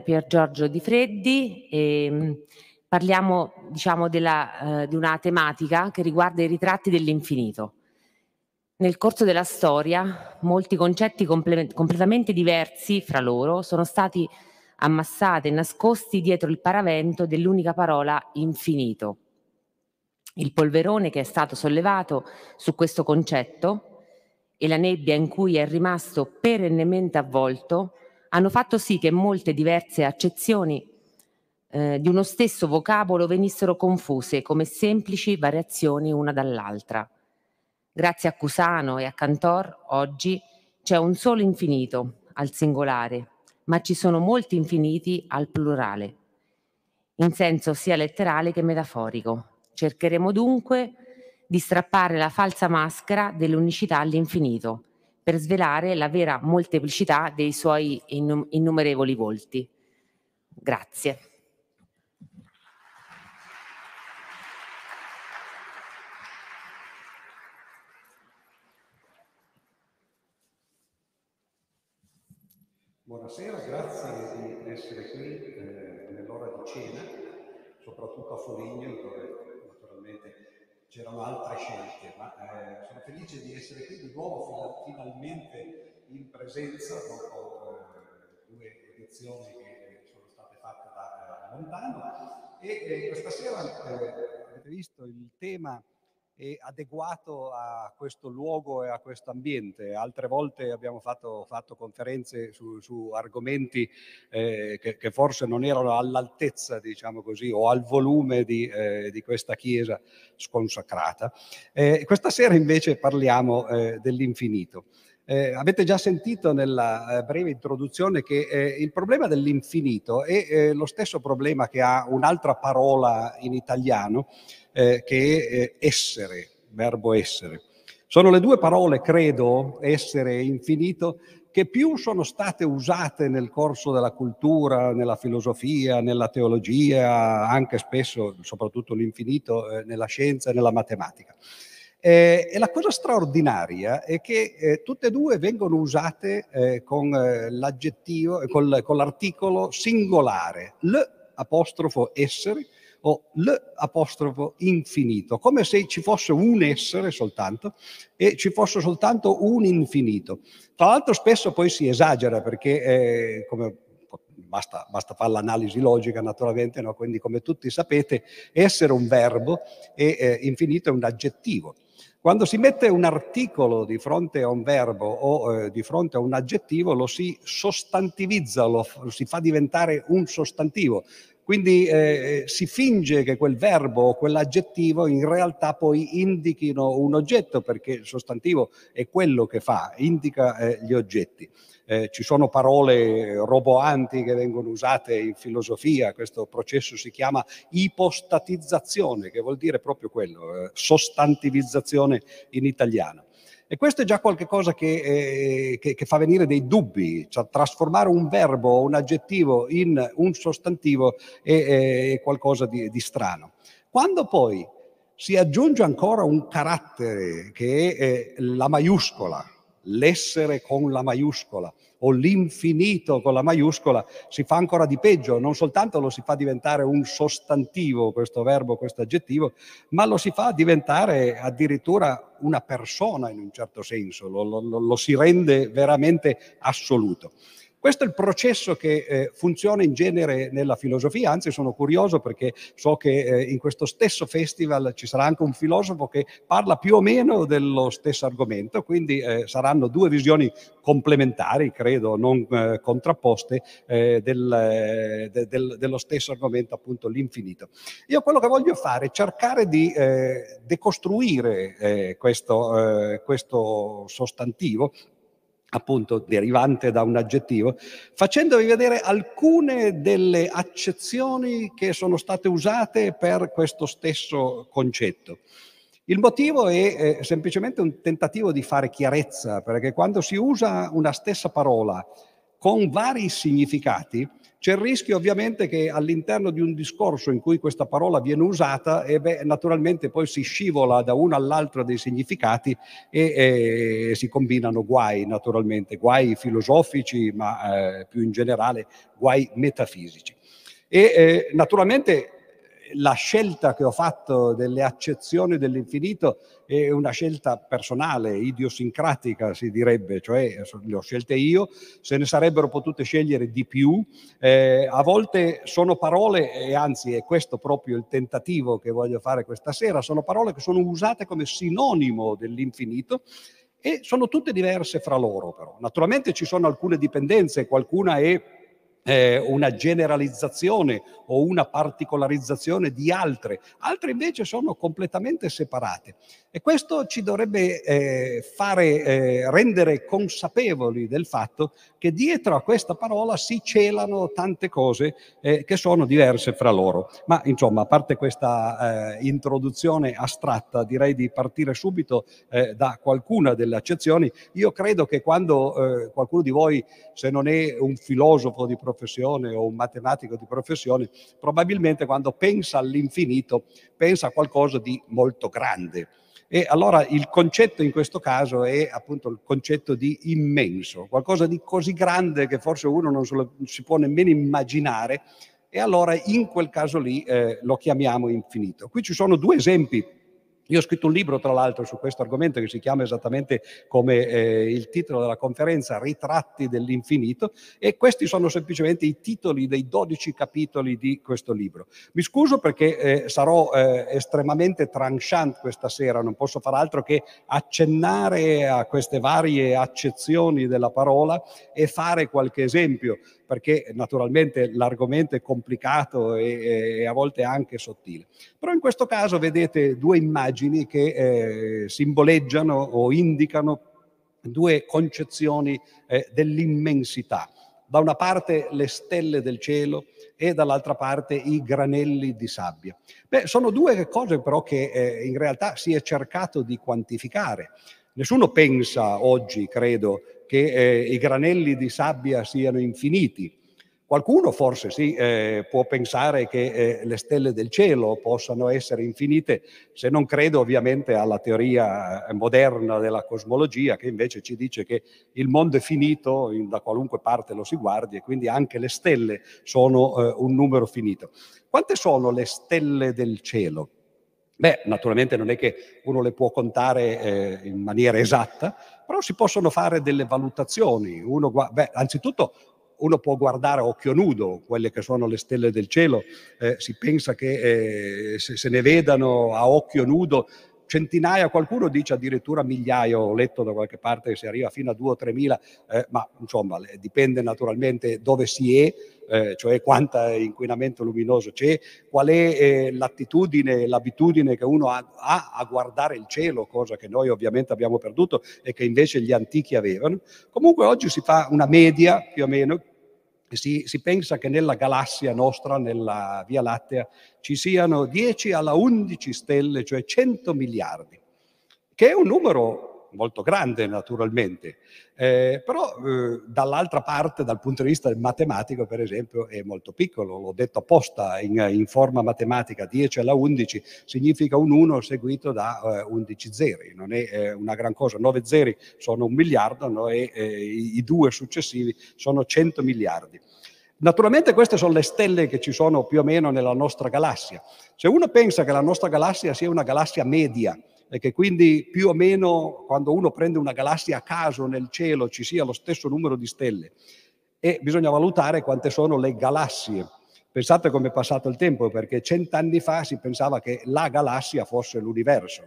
Pier Giorgio Di Freddi e mm, parliamo diciamo, della, eh, di una tematica che riguarda i ritratti dell'infinito. Nel corso della storia molti concetti comple- completamente diversi fra loro sono stati ammassati e nascosti dietro il paravento dell'unica parola infinito. Il polverone che è stato sollevato su questo concetto e la nebbia in cui è rimasto perennemente avvolto hanno fatto sì che molte diverse accezioni eh, di uno stesso vocabolo venissero confuse come semplici variazioni una dall'altra. Grazie a Cusano e a Cantor oggi c'è un solo infinito al singolare, ma ci sono molti infiniti al plurale, in senso sia letterale che metaforico. Cercheremo dunque di strappare la falsa maschera dell'unicità all'infinito per svelare la vera molteplicità dei suoi innumerevoli volti. Grazie. Buonasera, grazie di essere qui eh, nell'ora di cena, soprattutto a Foligno, dove c'erano altre scelte, ma eh, sono felice di essere qui di nuovo finalmente in presenza dopo eh, due edizioni che sono state fatte da eh, lontano e eh, questa sera eh, avete visto il tema e adeguato a questo luogo e a questo ambiente. Altre volte abbiamo fatto, fatto conferenze su, su argomenti eh, che, che, forse non erano all'altezza, diciamo così, o al volume di, eh, di questa chiesa sconsacrata. Eh, questa sera invece parliamo eh, dell'infinito. Eh, avete già sentito nella eh, breve introduzione che eh, il problema dell'infinito è eh, lo stesso problema che ha un'altra parola in italiano, eh, che eh, essere, verbo essere. Sono le due parole, credo, essere e infinito, che più sono state usate nel corso della cultura, nella filosofia, nella teologia, anche spesso, soprattutto l'infinito, eh, nella scienza e nella matematica. Eh, e la cosa straordinaria è che eh, tutte e due vengono usate eh, con eh, l'aggettivo, con, con l'articolo singolare, l'apostrofo essere, o l'apostrofo infinito, come se ci fosse un essere soltanto e ci fosse soltanto un infinito. Tra l'altro spesso poi si esagera perché, eh, come Basta, basta, fare l'analisi logica naturalmente, no? quindi come tutti sapete essere un verbo e eh, infinito è un aggettivo. Quando si mette un articolo di fronte a un verbo o eh, di fronte a un aggettivo lo si sostantivizza, lo, lo si fa diventare un sostantivo. Quindi eh, si finge che quel verbo o quell'aggettivo in realtà poi indichino un oggetto, perché il sostantivo è quello che fa, indica eh, gli oggetti. Eh, ci sono parole roboanti che vengono usate in filosofia, questo processo si chiama ipostatizzazione, che vuol dire proprio quello, eh, sostantivizzazione in italiano. E questo è già qualcosa che, eh, che, che fa venire dei dubbi, cioè trasformare un verbo o un aggettivo in un sostantivo è, è qualcosa di, di strano. Quando poi si aggiunge ancora un carattere che è la maiuscola, l'essere con la maiuscola o l'infinito con la maiuscola, si fa ancora di peggio, non soltanto lo si fa diventare un sostantivo questo verbo, questo aggettivo, ma lo si fa diventare addirittura una persona in un certo senso, lo, lo, lo si rende veramente assoluto. Questo è il processo che eh, funziona in genere nella filosofia, anzi sono curioso perché so che eh, in questo stesso festival ci sarà anche un filosofo che parla più o meno dello stesso argomento, quindi eh, saranno due visioni complementari, credo, non eh, contrapposte, eh, del, eh, de, del, dello stesso argomento, appunto l'infinito. Io quello che voglio fare è cercare di decostruire questo, questo sostantivo appunto derivante da un aggettivo, facendovi vedere alcune delle accezioni che sono state usate per questo stesso concetto. Il motivo è eh, semplicemente un tentativo di fare chiarezza, perché quando si usa una stessa parola con vari significati, c'è il rischio ovviamente che all'interno di un discorso in cui questa parola viene usata, e beh, naturalmente poi si scivola da uno all'altro dei significati e, e si combinano guai, naturalmente, guai filosofici, ma eh, più in generale guai metafisici. E eh, naturalmente la scelta che ho fatto delle accezioni dell'infinito è una scelta personale, idiosincratica si direbbe, cioè le ho scelte io, se ne sarebbero potute scegliere di più. Eh, a volte sono parole, e anzi è questo proprio il tentativo che voglio fare questa sera, sono parole che sono usate come sinonimo dell'infinito e sono tutte diverse fra loro però. Naturalmente ci sono alcune dipendenze, qualcuna è eh, una generalizzazione o una particolarizzazione di altre, altre invece sono completamente separate. E questo ci dovrebbe eh, fare eh, rendere consapevoli del fatto che dietro a questa parola si celano tante cose eh, che sono diverse fra loro. Ma insomma, a parte questa eh, introduzione astratta, direi di partire subito eh, da qualcuna delle accezioni. Io credo che quando qualcuno di voi, se non è un filosofo di professione o un matematico di professione, probabilmente quando pensa all'infinito pensa a qualcosa di molto grande e allora il concetto in questo caso è appunto il concetto di immenso, qualcosa di così grande che forse uno non, si può nemmeno immaginare e allora in quel caso lì eh, lo chiamiamo infinito. Qui ci sono due esempi io ho scritto un libro, tra l'altro, su questo argomento che si chiama esattamente come eh, il titolo della conferenza, Ritratti dell'infinito, e questi sono semplicemente i titoli dei 12 capitoli di questo libro. Mi scuso perché eh, sarò eh, estremamente tranchant questa sera, non posso far altro che accennare a queste varie accezioni della parola e fare qualche esempio perché naturalmente l'argomento è complicato e, e, a volte anche sottile. Però in questo caso vedete due immagini che eh, simboleggiano o indicano due concezioni eh, dell'immensità. Da una parte le stelle del cielo e dall'altra parte i granelli di sabbia. Beh, sono due cose però che eh, in realtà si è cercato di quantificare. Nessuno pensa oggi, credo, che eh, i granelli di sabbia siano infiniti. Qualcuno forse sì, eh, può pensare che eh, le stelle del cielo possano essere infinite, se non credo ovviamente alla teoria eh, moderna della cosmologia che invece ci dice che il mondo è finito in, da qualunque parte lo si guardi e quindi anche le stelle sono eh, un numero finito. Quante sono le stelle del cielo? Beh, naturalmente non è che uno le può contare eh, in maniera esatta, però si possono fare delle valutazioni. Uno, beh, anzitutto uno può guardare a occhio nudo quelle che sono le stelle del cielo, eh, si pensa che eh, se, se, ne vedano a occhio nudo centinaia, qualcuno dice addirittura migliaia, ho letto da qualche parte che si arriva fino a 2 o 3 mila, eh, ma insomma dipende naturalmente dove si è, eh, cioè quanto inquinamento luminoso c'è, qual è eh, l'attitudine, l'abitudine che uno ha, ha, a guardare il cielo, cosa che noi ovviamente abbiamo perduto e che invece gli antichi avevano. Comunque oggi si fa una media più o meno si, si, pensa che nella galassia nostra, nella Via Lattea, ci siano 10 alla 11 stelle, cioè 100 miliardi, che è un numero molto grande naturalmente, eh, però eh, dall'altra parte, dal punto di vista matematico, per esempio, è molto piccolo, l'ho detto apposta in, in forma matematica, 10 alla 11 significa un 1 seguito da eh, 11 zeri, non è eh, una gran cosa, 9 zeri sono un miliardo no? e eh, i, due successivi sono 100 miliardi. Naturalmente queste sono le stelle che ci sono più o meno nella nostra galassia. Se uno pensa che la nostra galassia sia una galassia media e che quindi più o meno quando uno prende una galassia a caso nel cielo ci sia lo stesso numero di stelle, e bisogna valutare quante sono le galassie. Pensate come è passato il tempo, perché cent'anni fa si pensava che la galassia fosse l'universo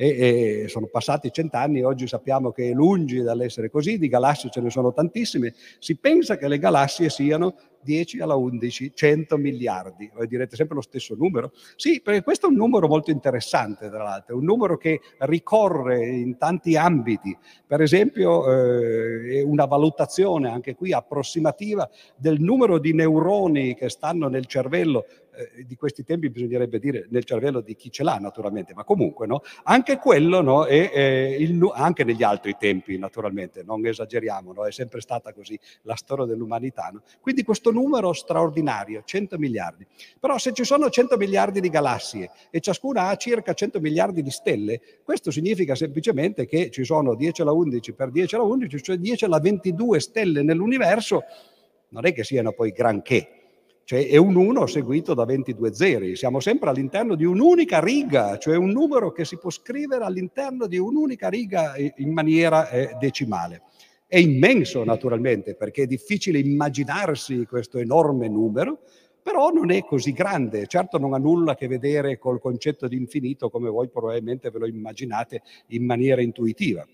e, e sono passati cent'anni, oggi sappiamo che è lungi dall'essere così, di galassie ce ne sono tantissime, si pensa che le galassie siano 10 alla 11, 100 miliardi. Voi direte sempre lo stesso numero? Sì, perché questo è un numero molto interessante, tra l'altro, è un numero che ricorre in tanti ambiti. Per esempio, eh, una valutazione anche qui approssimativa del numero di neuroni che stanno nel cervello eh, di questi tempi bisognerebbe dire nel cervello di chi ce l'ha naturalmente, ma comunque no? anche quello no? è, è il, anche negli altri tempi naturalmente, non esageriamo, no? è sempre stata così la storia dell'umanità. Quindi questo numero straordinario, 100 miliardi. Però se ci sono 100 miliardi di galassie e ciascuna ha circa 100 miliardi di stelle, questo significa semplicemente che ci sono 10 alla 11 per 10 alla 11, cioè 10 alla 22 stelle nell'universo, non è che siano poi granché, cioè è un 1 seguito da 22 zeri. Siamo sempre all'interno di un'unica riga, cioè un numero che si può scrivere all'interno di un'unica riga in maniera eh, decimale. È immenso naturalmente perché è difficile immaginarsi questo enorme numero, però non è così grande. Certo non ha nulla a che vedere col concetto di infinito come voi probabilmente ve lo immaginate in maniera intuitiva.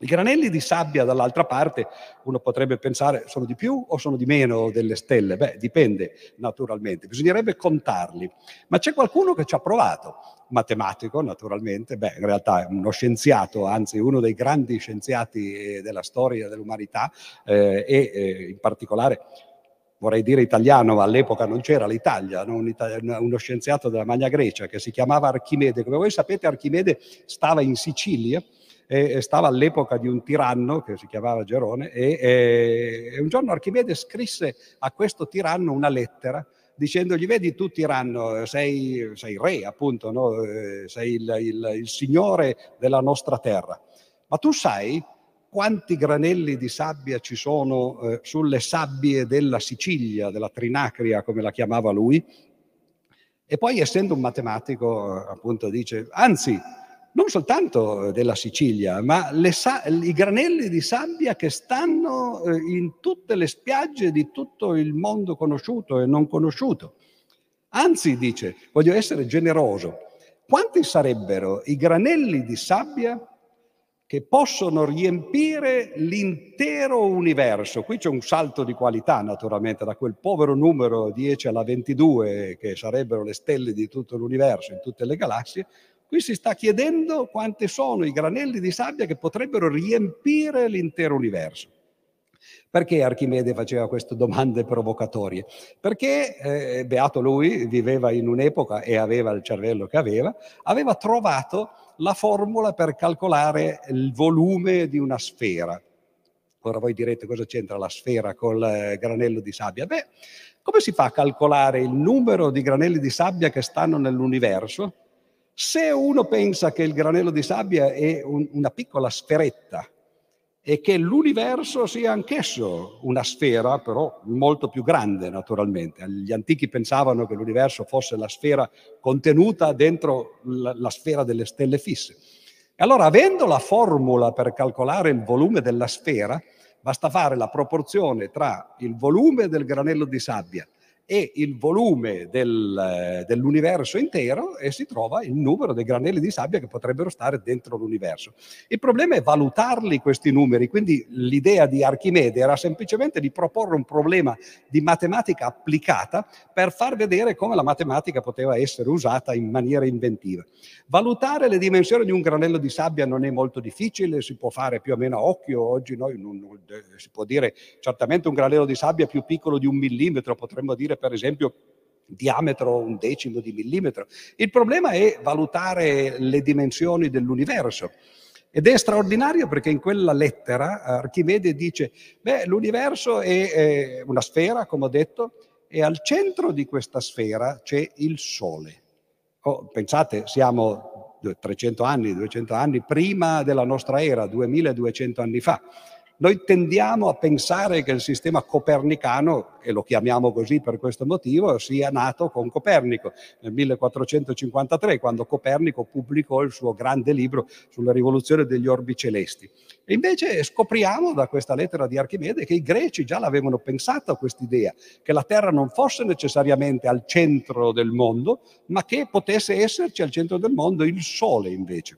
I granelli di sabbia dall'altra parte, uno potrebbe pensare, sono di più o sono di meno delle stelle? Beh, dipende naturalmente, bisognerebbe contarli. Ma c'è qualcuno che ci ha provato, matematico naturalmente, beh, in realtà è uno scienziato, anzi uno dei grandi scienziati eh, della storia dell'umanità eh, e eh, in particolare vorrei dire italiano, ma all'epoca non c'era l'Italia, no? Un uno scienziato della Magna Grecia che si chiamava Archimede. Come voi sapete Archimede stava in Sicilia, e stava all'epoca di un tiranno che si chiamava Gerone e, e un giorno Archimede scrisse a questo tiranno una lettera dicendogli vedi tu tiranno sei, sei re appunto, no? Eh, sei il, il, il signore della nostra terra, ma tu sai quanti granelli di sabbia ci sono eh, sulle sabbie della Sicilia, della Trinacria come la chiamava lui? E poi essendo un matematico appunto dice, anzi non soltanto della Sicilia, ma sa- i granelli di sabbia che stanno eh, in tutte le spiagge di tutto il mondo conosciuto e non conosciuto. Anzi, dice, voglio essere generoso, quanti sarebbero i granelli di sabbia che possono riempire l'intero universo. Qui c'è un salto di qualità, naturalmente, da quel povero numero 10 alla 22, che sarebbero le stelle di tutto l'universo, in tutte le galassie, Qui si sta chiedendo quanti sono i granelli di sabbia che potrebbero riempire l'intero universo. Perché Archimede faceva queste domande provocatorie? Perché, eh, beato lui, viveva in un'epoca e aveva il cervello che aveva, aveva trovato la formula per calcolare il volume di una sfera. Ora voi direte cosa c'entra la sfera col eh, granello di sabbia? Beh, come si fa a calcolare il numero di granelli di sabbia che stanno nell'universo? Se uno pensa che il granello di sabbia è un, una piccola sferetta e che l'universo sia anch'esso una sfera, però molto più grande naturalmente. Gli antichi pensavano che l'universo fosse la sfera contenuta dentro la, la sfera delle stelle fisse. E allora, avendo la formula per calcolare il volume della sfera, basta fare la proporzione tra il volume del granello di sabbia e il volume del, dell'universo intero e si trova il numero dei granelli di sabbia che potrebbero stare dentro l'universo. Il problema è valutarli questi numeri, quindi l'idea di Archimede era semplicemente di proporre un problema di matematica applicata per far vedere come la matematica poteva essere usata in maniera inventiva. Valutare le dimensioni di un granello di sabbia non è molto difficile, si può fare più o meno a occhio, oggi noi non, non, si può dire certamente un granello di sabbia più piccolo di un millimetro, potremmo dire per esempio diametro un decimo di millimetro. Il problema è valutare le dimensioni dell'universo. Ed è straordinario perché in quella lettera Archimede dice, beh, l'universo è, è una sfera, come ho detto, e al centro di questa sfera c'è il Sole. Oh, pensate, siamo 300 anni, 200 anni prima della nostra era, 2200 anni fa. Noi tendiamo a pensare che il sistema copernicano, e lo chiamiamo così per questo motivo, sia nato con Copernico nel 1453, quando Copernico pubblicò il suo grande libro sulla rivoluzione degli orbi celesti. E invece scopriamo da questa lettera di Archimede che i greci già l'avevano pensato questa idea, che la Terra non fosse necessariamente al centro del mondo, ma che potesse esserci al centro del mondo il Sole invece.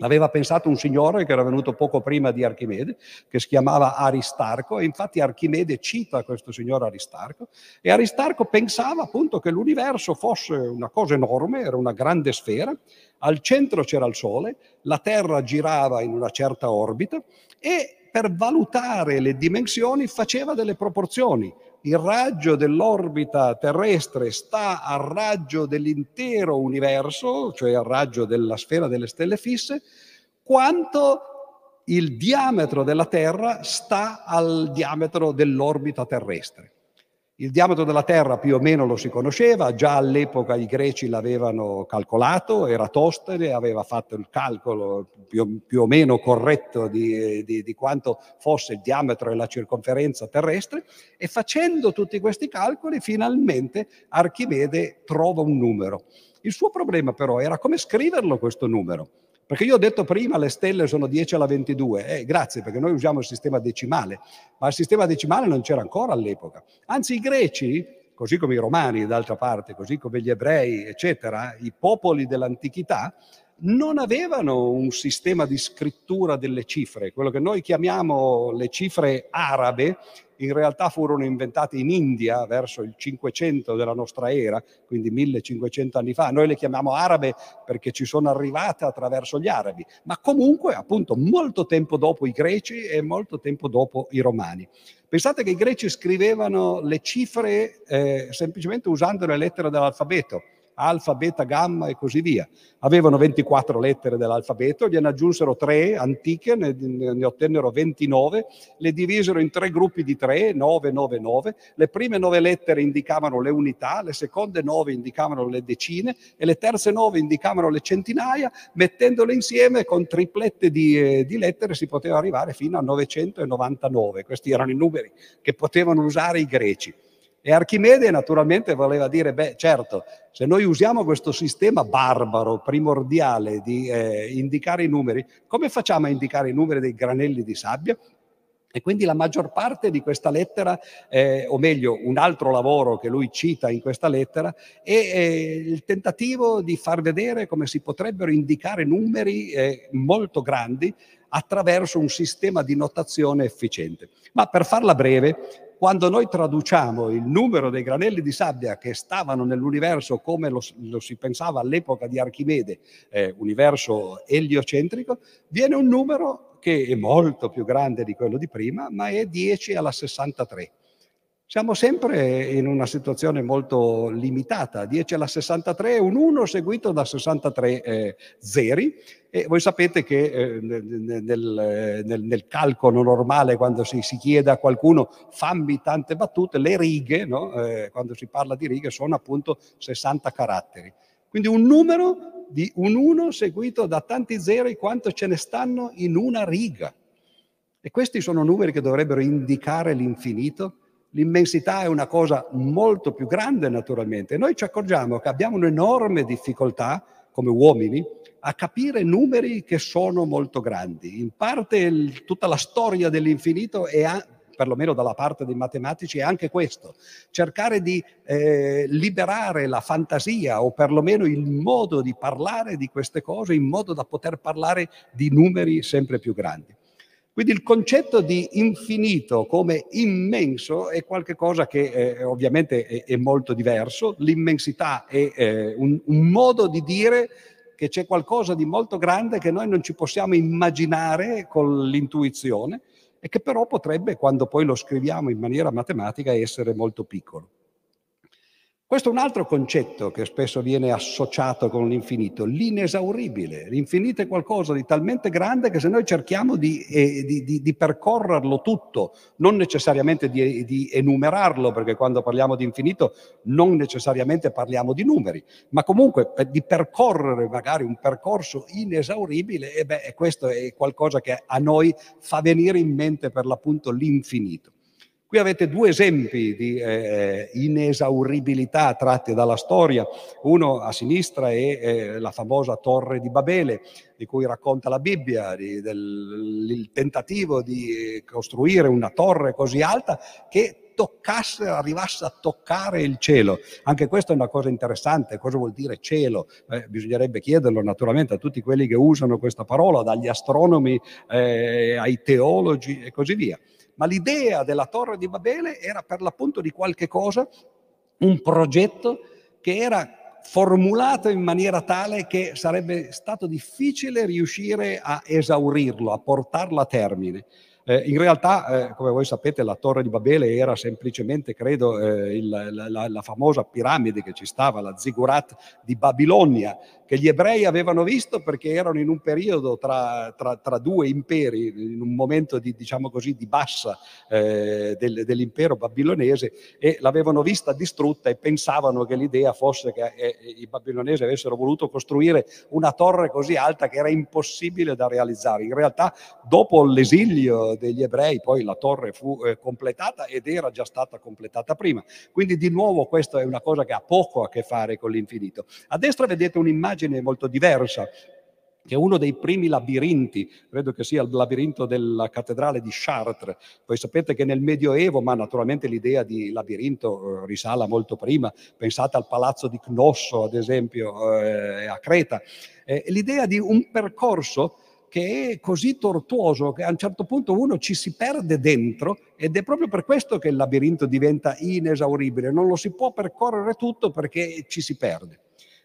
L'aveva pensato un signore che era venuto poco prima di Archimede, che si chiamava Aristarco, e infatti Archimede cita questo signore Aristarco, e Aristarco pensava appunto che l'universo fosse una cosa enorme, era una grande sfera, al centro c'era il Sole, la Terra girava in una certa orbita e per valutare le dimensioni faceva delle proporzioni. Il raggio dell'orbita terrestre sta al raggio dell'intero universo, cioè al raggio della sfera delle stelle fisse, quanto il diametro della Terra sta al diametro dell'orbita terrestre. Il diametro della Terra più o meno lo si conosceva, già all'epoca i greci l'avevano calcolato, Eratostene aveva fatto il calcolo più, più o meno corretto di, di, di, quanto fosse il diametro e la circonferenza terrestre e facendo tutti questi calcoli finalmente Archimede trova un numero. Il suo problema però era come scriverlo questo numero. Perché io ho detto prima le stelle sono 10 alla 22, eh, grazie perché noi usiamo il sistema decimale, ma il sistema decimale non c'era ancora all'epoca. Anzi i greci, così come i romani d'altra parte, così come gli ebrei, eccetera, i popoli dell'antichità, non avevano un sistema di scrittura delle cifre, quello che noi chiamiamo le cifre arabe, in realtà furono inventate in India verso il 500 della nostra era, quindi 1500 anni fa. Noi le chiamiamo arabe perché ci sono arrivate attraverso gli arabi, ma comunque appunto molto tempo dopo i greci e molto tempo dopo i romani. Pensate che i greci scrivevano le cifre eh, semplicemente usando le lettere dell'alfabeto alfa, beta, gamma e così via. Avevano 24 lettere dell'alfabeto, gliene aggiunsero tre antiche, ne, ne, ottennero 29, le divisero in tre gruppi di tre, 9, 9, 9. Le prime nove lettere indicavano le unità, le seconde nove indicavano le decine e le terze nove indicavano le centinaia, mettendole insieme con triplette di, eh, di lettere si poteva arrivare fino a 999. Questi erano i numeri che potevano usare i greci. E Archimede naturalmente voleva dire, beh certo, se noi usiamo questo sistema barbaro, primordiale di eh, indicare i numeri, come facciamo a indicare i numeri dei granelli di sabbia? E quindi la maggior parte di questa lettera, eh, o meglio un altro lavoro che lui cita in questa lettera, è eh, il tentativo di far vedere come si potrebbero indicare numeri eh, molto grandi attraverso un sistema di notazione efficiente. Ma per farla breve, quando noi traduciamo il numero dei granelli di sabbia che stavano nell'universo come lo, lo si pensava all'epoca di Archimede, eh, universo eliocentrico, viene un numero che è molto più grande di quello di prima, ma è 10 alla 63. Siamo sempre in una situazione molto limitata, 10 alla 63 è un 1 seguito da 63 eh, zeri e voi sapete che eh, nel, nel, nel, calcolo normale quando si, si, chiede a qualcuno fammi tante battute, le righe, no? eh, quando si parla di righe, sono appunto 60 caratteri. Quindi un numero di un 1 seguito da tanti zeri quanto ce ne stanno in una riga. E questi sono numeri che dovrebbero indicare l'infinito L'immensità è una cosa molto più grande naturalmente. Noi ci accorgiamo che abbiamo un'enorme difficoltà come uomini a capire numeri che sono molto grandi. In parte il, tutta la storia dell'infinito è a, perlomeno dalla parte dei matematici, è anche questo, cercare di eh, liberare la fantasia o perlomeno il modo di parlare di queste cose in modo da poter parlare di numeri sempre più grandi. Quindi il concetto di infinito come immenso è qualcosa che eh, ovviamente è, è, molto diverso. L'immensità è eh, un, un modo di dire che c'è qualcosa di molto grande che noi non ci possiamo immaginare con l'intuizione e che però potrebbe, quando poi lo scriviamo in maniera matematica, essere molto piccolo. Questo è un altro concetto che spesso viene associato con l'infinito, l'inesauribile. L'infinito è qualcosa di talmente grande che se noi cerchiamo di, eh, di, di, di percorrerlo tutto, non necessariamente di, enumerarlo, perché quando parliamo di infinito non necessariamente parliamo di numeri, ma comunque di percorrere magari un percorso inesauribile, e beh, questo è qualcosa che a noi fa venire in mente per l'appunto l'infinito. Qui avete due esempi di eh, inesauribilità tratti dalla storia. Uno a sinistra è eh, la famosa Torre di Babele, di cui racconta la Bibbia, di, del, il tentativo di costruire una torre così alta che toccasse, arrivasse a toccare il cielo. Anche questa è una cosa interessante, cosa vuol dire cielo? Eh, bisognerebbe chiederlo naturalmente a tutti quelli che usano questa parola, dagli astronomi eh, ai teologi e così via. Ma l'idea della torre di Babele era per l'appunto di qualche cosa, un progetto che era formulato in maniera tale che sarebbe stato difficile riuscire a esaurirlo, a portarlo a termine. Eh, in realtà, eh, come voi sapete, la Torre di Babele era semplicemente, credo, eh, il, la, la, famosa piramide che ci stava, la Zigurat di Babilonia, che gli ebrei avevano visto perché erano in un periodo tra, tra, tra due imperi, in un momento di, diciamo così, di bassa eh, del, dell'impero babilonese e l'avevano vista distrutta e pensavano che l'idea fosse che eh, i babilonesi avessero voluto costruire una torre così alta che era impossibile da realizzare. In realtà, dopo l'esilio degli ebrei, poi la torre fu eh, completata ed era già stata completata prima. Quindi di nuovo questa è una cosa che ha poco a che fare con l'infinito. A destra vedete un'immagine molto diversa che è uno dei primi labirinti, credo che sia il labirinto della cattedrale di Chartres. Voi sapete che nel Medioevo, ma naturalmente l'idea di labirinto eh, risala molto prima, pensate al palazzo di Cnosso, ad esempio, eh, a Creta, eh, l'idea di un percorso che è così tortuoso che a un certo punto uno ci si perde dentro ed è proprio per questo che il labirinto diventa inesauribile, non lo si può percorrere tutto perché ci si perde.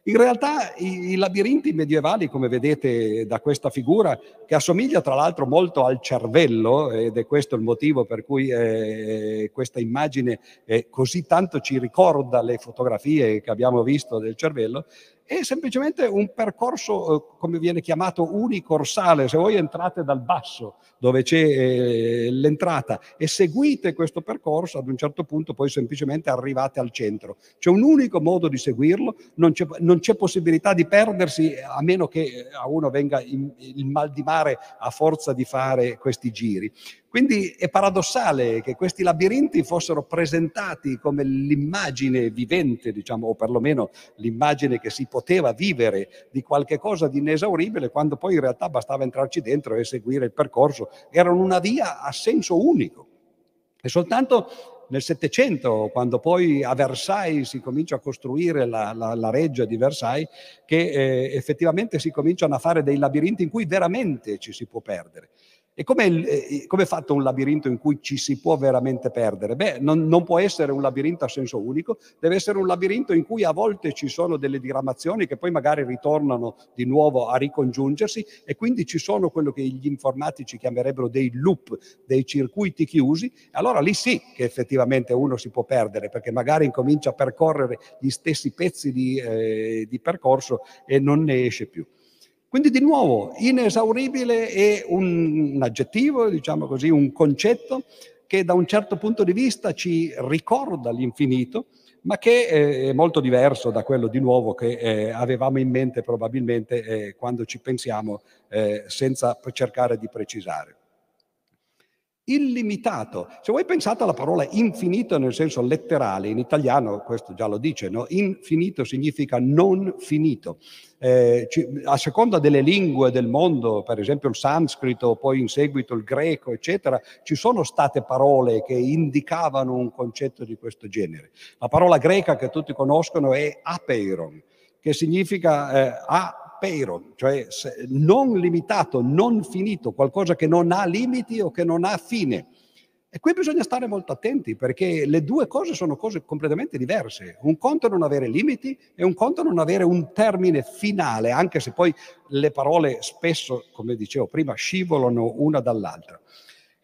In realtà i, i, labirinti medievali, come vedete da questa figura, che assomiglia tra l'altro molto al cervello, ed è questo il motivo per cui eh, questa immagine eh, così tanto ci ricorda le fotografie che abbiamo visto del cervello, è semplicemente un percorso, eh, come viene chiamato, unicorsale. Se voi entrate dal basso, dove c'è eh, l'entrata, e seguite questo percorso, ad un certo punto poi semplicemente arrivate al centro. C'è un unico modo di seguirlo, non c'è, non c'è possibilità di perdersi, a meno che a uno venga in, il mal di mare a forza di fare questi giri. Quindi è paradossale che questi labirinti fossero presentati come l'immagine vivente, diciamo, o perlomeno l'immagine che si poteva vivere di qualche cosa di inesauribile, quando poi in realtà bastava entrarci dentro e seguire il percorso. Erano una via a senso unico. E soltanto nel Settecento, quando poi a Versailles si comincia a costruire la, la, la reggia di Versailles, che eh, effettivamente si cominciano a fare dei labirinti in cui veramente ci si può perdere. E come eh, è fatto un labirinto in cui ci si può veramente perdere? Beh, non, non, può essere un labirinto a senso unico, deve essere un labirinto in cui a volte ci sono delle diramazioni che poi magari ritornano di nuovo a ricongiungersi e quindi ci sono quello che gli informatici chiamerebbero dei loop, dei circuiti chiusi. Allora lì sì che effettivamente uno si può perdere perché magari incomincia a percorrere gli stessi pezzi di, eh, di percorso e non ne esce più. Quindi di nuovo, inesauribile è un, aggettivo, diciamo così, un concetto che da un certo punto di vista ci ricorda l'infinito, ma che è molto diverso da quello di nuovo che eh, avevamo in mente probabilmente eh, quando ci pensiamo eh, senza cercare di precisare illimitato. Se voi pensate alla parola infinito nel senso letterale, in italiano questo già lo dice, no? infinito significa non finito. Eh, a seconda delle lingue del mondo, per esempio il sanscrito, poi in seguito il greco, eccetera, ci sono state parole che indicavano un concetto di questo genere. La parola greca che tutti conoscono è apeiron, che significa eh, a peiron, cioè non limitato, non finito, qualcosa che non ha limiti o che non ha fine. E qui bisogna stare molto attenti perché le due cose sono cose completamente diverse. Un conto è non avere limiti e un conto è non avere un termine finale, anche se poi le parole spesso, come dicevo prima, scivolano una dall'altra.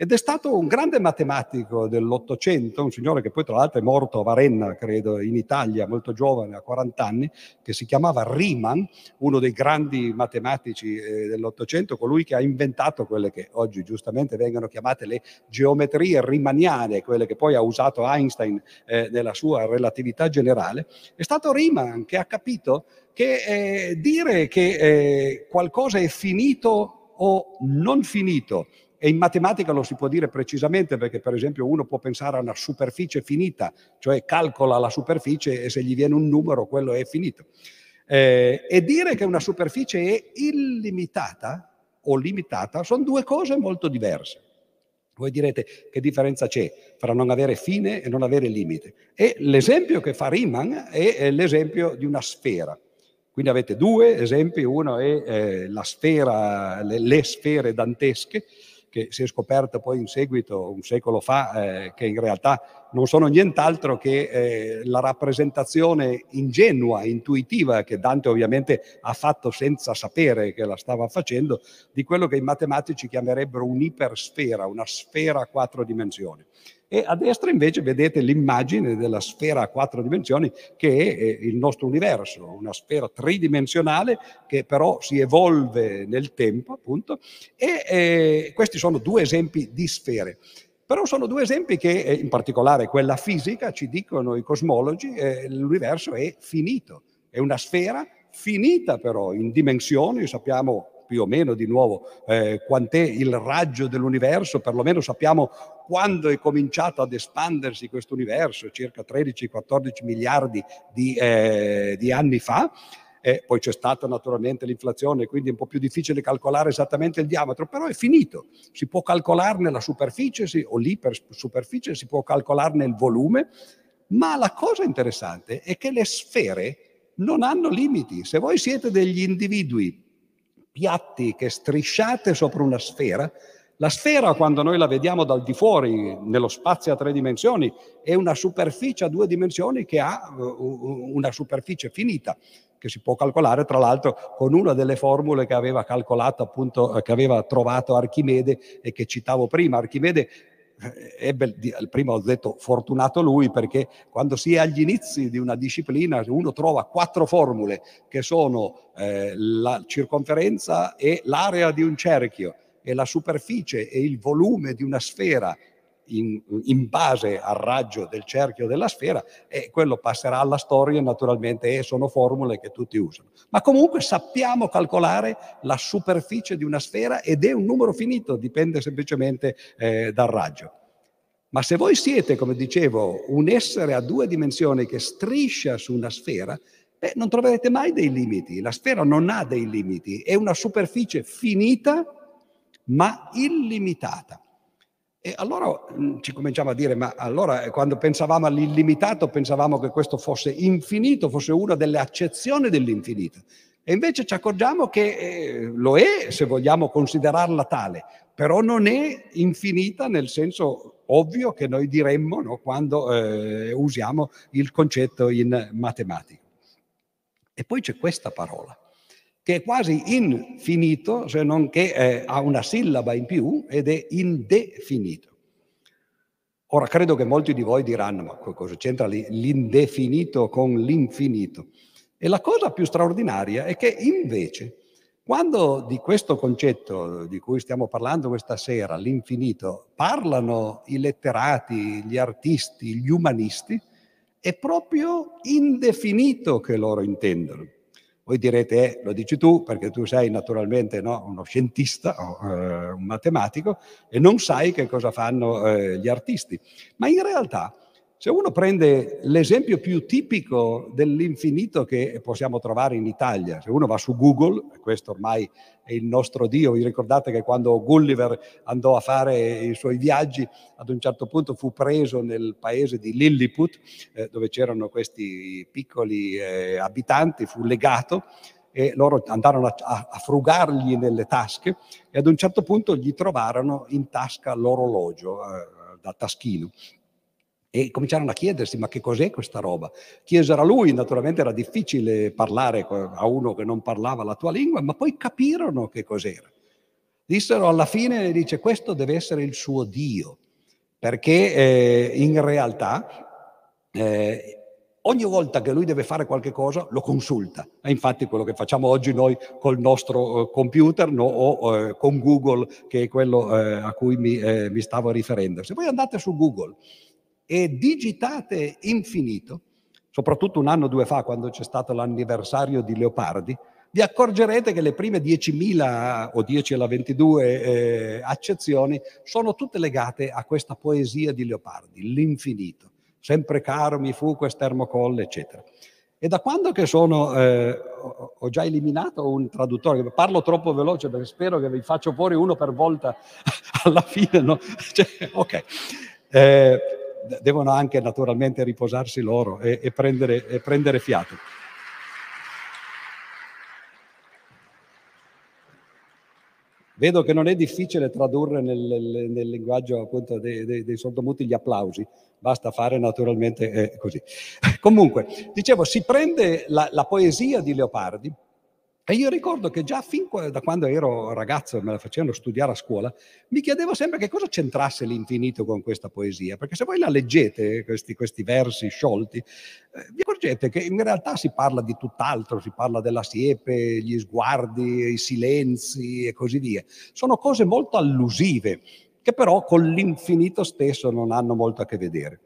Ed è stato un grande matematico dell'Ottocento, un signore che poi tra l'altro è morto a Varenna, credo, in Italia, molto giovane, a 40 anni, che si chiamava Riemann, uno dei grandi matematici eh, dell'Ottocento, colui che ha inventato quelle che oggi giustamente vengono chiamate le geometrie riemanniane, quelle che poi ha usato Einstein eh, nella sua relatività generale. È stato Riemann che ha capito che eh, dire che eh, qualcosa è finito o non finito e in matematica lo si può dire precisamente perché per esempio uno può pensare a una superficie finita, cioè calcola la superficie e se gli viene un numero quello è finito. Eh, e dire che una superficie è illimitata o limitata sono due cose molto diverse. Voi direte che differenza c'è fra non avere fine e non avere limite? E l'esempio che fa Riemann è l'esempio di una sfera. Quindi avete due esempi, uno è eh, la sfera, le, le, sfere dantesche, che si è scoperto poi in seguito, un secolo fa, eh, che in realtà non sono nient'altro che eh, la rappresentazione ingenua, intuitiva, che Dante ovviamente ha fatto senza sapere che la stava facendo, di quello che i matematici chiamerebbero un'ipersfera, una sfera a quattro dimensioni. E a destra invece vedete l'immagine della sfera a quattro dimensioni che è il nostro universo, una sfera tridimensionale che però si evolve nel tempo, appunto, e eh, questi sono due esempi di sfere. Però sono due esempi che, eh, in particolare quella fisica, ci dicono i cosmologi, eh, l'universo è finito, è una sfera finita però in dimensioni, sappiamo più o meno di nuovo eh, quant'è il raggio dell'universo, perlomeno sappiamo quando è cominciato ad espandersi questo universo, circa 13-14 miliardi di, eh, di anni fa. Eh, poi c'è stata naturalmente l'inflazione, quindi è un po' più difficile calcolare esattamente il diametro, però è finito. Si può calcolarne la superficie sì, o l'ipersuperficie, si può calcolarne il volume, ma la cosa interessante è che le sfere non hanno limiti. Se voi siete degli individui piatti che strisciate sopra una sfera. La sfera, quando noi la vediamo dal di fuori, nello spazio a tre dimensioni, è una superficie a due dimensioni che ha uh, una superficie finita, che si può calcolare tra l'altro con una delle formule che aveva calcolato appunto, che aveva trovato Archimede e che citavo prima. Archimede eh, ebbe, prima ho detto fortunato lui perché quando si è agli inizi di una disciplina uno trova quattro formule che sono eh, la circonferenza e l'area di un cerchio e la superficie e il volume di una sfera in, in, base al raggio del cerchio della sfera e quello passerà alla storia naturalmente e sono formule che tutti usano. Ma comunque sappiamo calcolare la superficie di una sfera ed è un numero finito, dipende semplicemente eh, dal raggio. Ma se voi siete, come dicevo, un essere a due dimensioni che striscia su una sfera, beh, non troverete mai dei limiti. La sfera non ha dei limiti, è una superficie finita ma illimitata. E allora mm, ci cominciamo a dire, ma allora eh, quando pensavamo all'illimitato pensavamo che questo fosse infinito, fosse una delle accezioni dell'infinito. E invece ci accorgiamo che eh, lo è se vogliamo considerarla tale, però non è infinita nel senso ovvio che noi diremmo no, quando eh, usiamo il concetto in matematica. E poi c'è questa parola, che è quasi infinito, se non che eh, ha una sillaba in più ed è indefinito. Ora credo che molti di voi diranno, ma cosa c'entra l'indefinito con l'infinito? E la cosa più straordinaria è che invece, quando di questo concetto di cui stiamo parlando questa sera, l'infinito, parlano i letterati, gli artisti, gli umanisti, è proprio indefinito che loro intendono. Voi direte, eh, lo dici tu perché tu sei naturalmente no, uno scientista o eh, un matematico e non sai che cosa fanno eh, gli artisti. Ma in realtà se uno prende l'esempio più tipico dell'infinito che possiamo trovare in Italia, se uno va su Google, questo ormai è il nostro Dio, vi ricordate che quando Gulliver andò a fare i suoi viaggi, ad un certo punto fu preso nel paese di Lilliput, eh, dove c'erano questi piccoli eh, abitanti, fu legato e loro andarono a, a, frugargli nelle tasche e ad un certo punto gli trovarono in tasca l'orologio eh, da taschino e cominciarono a chiedersi ma che cos'è questa roba? Chiesero a lui, naturalmente era difficile parlare a uno che non parlava la tua lingua, ma poi capirono che cos'era. Dissero alla fine, dice, questo deve essere il suo Dio, perché eh, in realtà eh, ogni volta che lui deve fare qualche cosa lo consulta. È infatti quello che facciamo oggi noi col nostro uh, computer no, o uh, con Google, che è quello uh, a cui mi, mi stavo riferendo. Se voi andate su Google, e digitate infinito, soprattutto un anno o due fa quando c'è stato l'anniversario di Leopardi, vi accorgerete che le prime 10.000 o 10 alla 22 eh, accezioni sono tutte legate a questa poesia di Leopardi, l'infinito. Sempre caro mi fu quest'ermocolle, eccetera. E da quando che sono, eh, ho già eliminato un traduttore, parlo troppo veloce perché spero che vi faccio fuori uno per volta alla fine, no? Cioè, ok. Eh, devono anche naturalmente riposarsi loro e, e, prendere, e prendere fiato. Vedo che non è difficile tradurre nel, nel, linguaggio appunto dei, dei, dei, sordomuti gli applausi, basta fare naturalmente eh, così. Comunque, dicevo, si prende la, la poesia di Leopardi, e io ricordo che già fin da quando ero ragazzo me la facevano studiare a scuola, mi chiedevo sempre che cosa c'entrasse l'infinito con questa poesia, perché se voi la leggete, questi, questi versi sciolti, eh, vi accorgete che in realtà si parla di tutt'altro, si parla della siepe, gli sguardi, i silenzi e così via. Sono cose molto allusive, che però con l'infinito stesso non hanno molto a che vedere.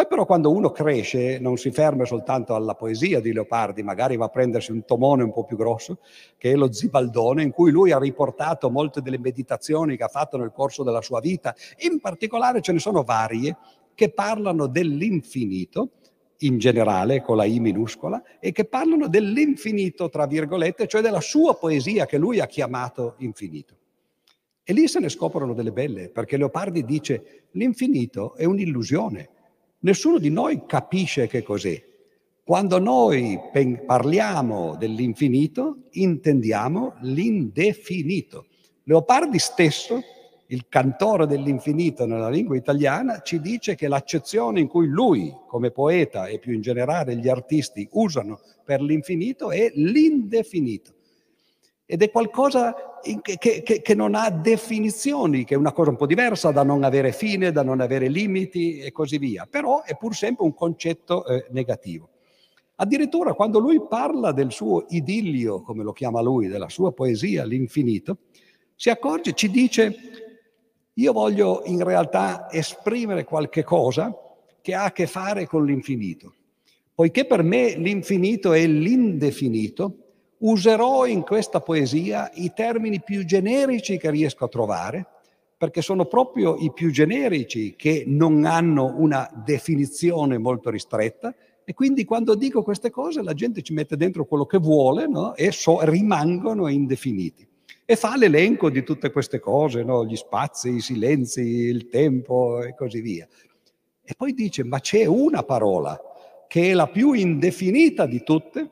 Poi però quando uno cresce non si ferma soltanto alla poesia di Leopardi, magari va a prendersi un tomone un po' più grosso, che è lo Zibaldone, in cui lui ha riportato molte delle meditazioni che ha fatto nel corso della sua vita. In particolare ce ne sono varie che parlano dell'infinito, in generale con la I minuscola, e che parlano dell'infinito, tra virgolette, cioè della sua poesia che lui ha chiamato infinito. E lì se ne scoprono delle belle, perché Leopardi dice l'infinito è un'illusione Nessuno di noi capisce che cos'è. Quando noi parliamo dell'infinito, intendiamo l'indefinito. Leopardi stesso, il cantore dell'infinito nella lingua italiana, ci dice che l'accezione in cui lui, come poeta e più in generale gli artisti, usano per l'infinito è l'indefinito ed è qualcosa che, che, che, non ha definizioni, che è una cosa un po' diversa da non avere fine, da non avere limiti e così via, però è pur sempre un concetto eh, negativo. Addirittura quando lui parla del suo idillio, come lo chiama lui, della sua poesia, l'infinito, si accorge, ci dice, io voglio in realtà esprimere qualche cosa che ha a che fare con l'infinito. Poiché per me l'infinito è l'indefinito, userò in questa poesia i termini più generici che riesco a trovare, perché sono proprio i più generici che non hanno una definizione molto ristretta e quindi quando dico queste cose la gente ci mette dentro quello che vuole no? e so, rimangono indefiniti. E fa l'elenco di tutte queste cose, no? gli spazi, i silenzi, il tempo e così via. E poi dice, ma c'è una parola che è la più indefinita di tutte,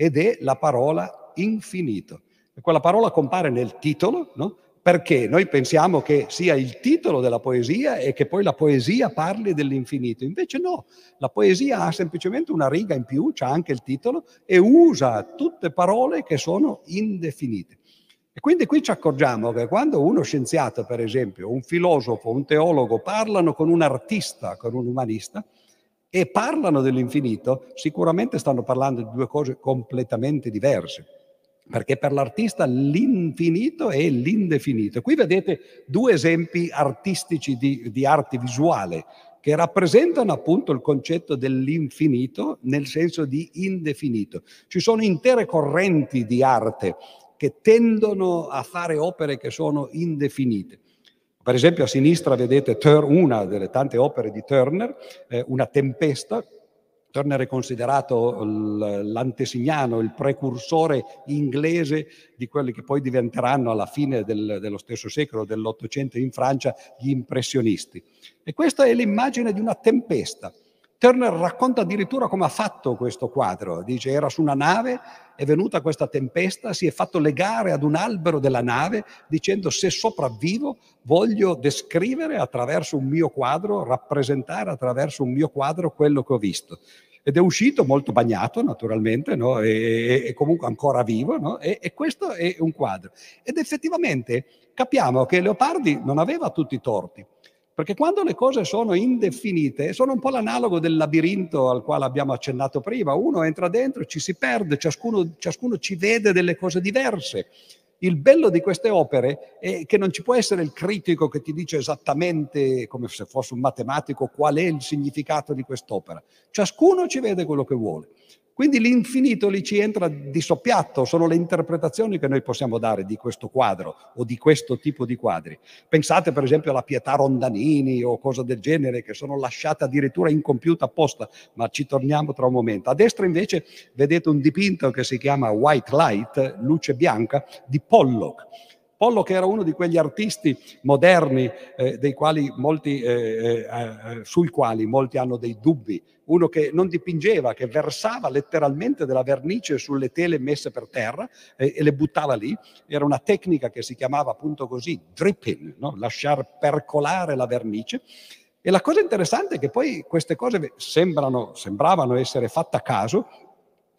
ed è la parola infinito. Quella parola compare nel titolo, no? Perché noi pensiamo che sia il titolo della poesia e che poi la poesia parli dell'infinito. Invece no, la poesia ha semplicemente una riga in più, c'è anche il titolo, e usa tutte parole che sono indefinite. E quindi qui ci accorgiamo che quando uno scienziato, per esempio, un filosofo, un teologo parlano con un artista, con un umanista, e parlano dell'infinito, sicuramente stanno parlando di due cose completamente diverse. Perché per l'artista l'infinito è l'indefinito. Qui vedete due esempi artistici di, di arte visuale che rappresentano appunto il concetto dell'infinito nel senso di indefinito. Ci sono intere correnti di arte che tendono a fare opere che sono indefinite. Per esempio a sinistra vedete una delle tante opere di Turner, eh, Una tempesta. Turner è considerato l'antesignano, il precursore inglese di quelli che poi diventeranno alla fine del, dello stesso secolo, dell'Ottocento in Francia, gli impressionisti. E questa è l'immagine di una tempesta. Turner racconta addirittura come ha fatto questo quadro. Dice era su una nave, è venuta questa tempesta, si è fatto legare ad un albero della nave dicendo se sopravvivo voglio descrivere attraverso un mio quadro, rappresentare attraverso un mio quadro quello che ho visto. Ed è uscito molto bagnato naturalmente, no? e, e, comunque ancora vivo, no? e, e questo è un quadro. Ed effettivamente capiamo che Leopardi non aveva tutti i torti perché quando le cose sono indefinite, sono un po' l'analogo del labirinto al quale abbiamo accennato prima. Uno entra dentro, ci si perde, ciascuno, ciascuno ci vede delle cose diverse. Il bello di queste opere è che non ci può essere il critico che ti dice esattamente, come se fosse un matematico, qual è il significato di quest'opera. Ciascuno ci vede quello che vuole. Quindi l'infinito lì ci entra di soppiatto, sono le interpretazioni che noi possiamo dare di questo quadro o di questo tipo di quadri. Pensate per esempio alla Pietà Rondanini o cose del genere che sono lasciate addirittura incompiute apposta, ma ci torniamo tra un momento. A destra invece vedete un dipinto che si chiama White Light, luce bianca, di Pollock. Pollock era uno di quegli artisti moderni eh, molti, eh, eh, eh, sui quali molti hanno dei dubbi. Uno che non dipingeva, che versava letteralmente della vernice sulle tele messe per terra eh, e le buttava lì. Era una tecnica che si chiamava appunto così dripping, no? lasciar percolare la vernice. E la cosa interessante è che poi queste cose sembrano, sembravano essere fatte a caso,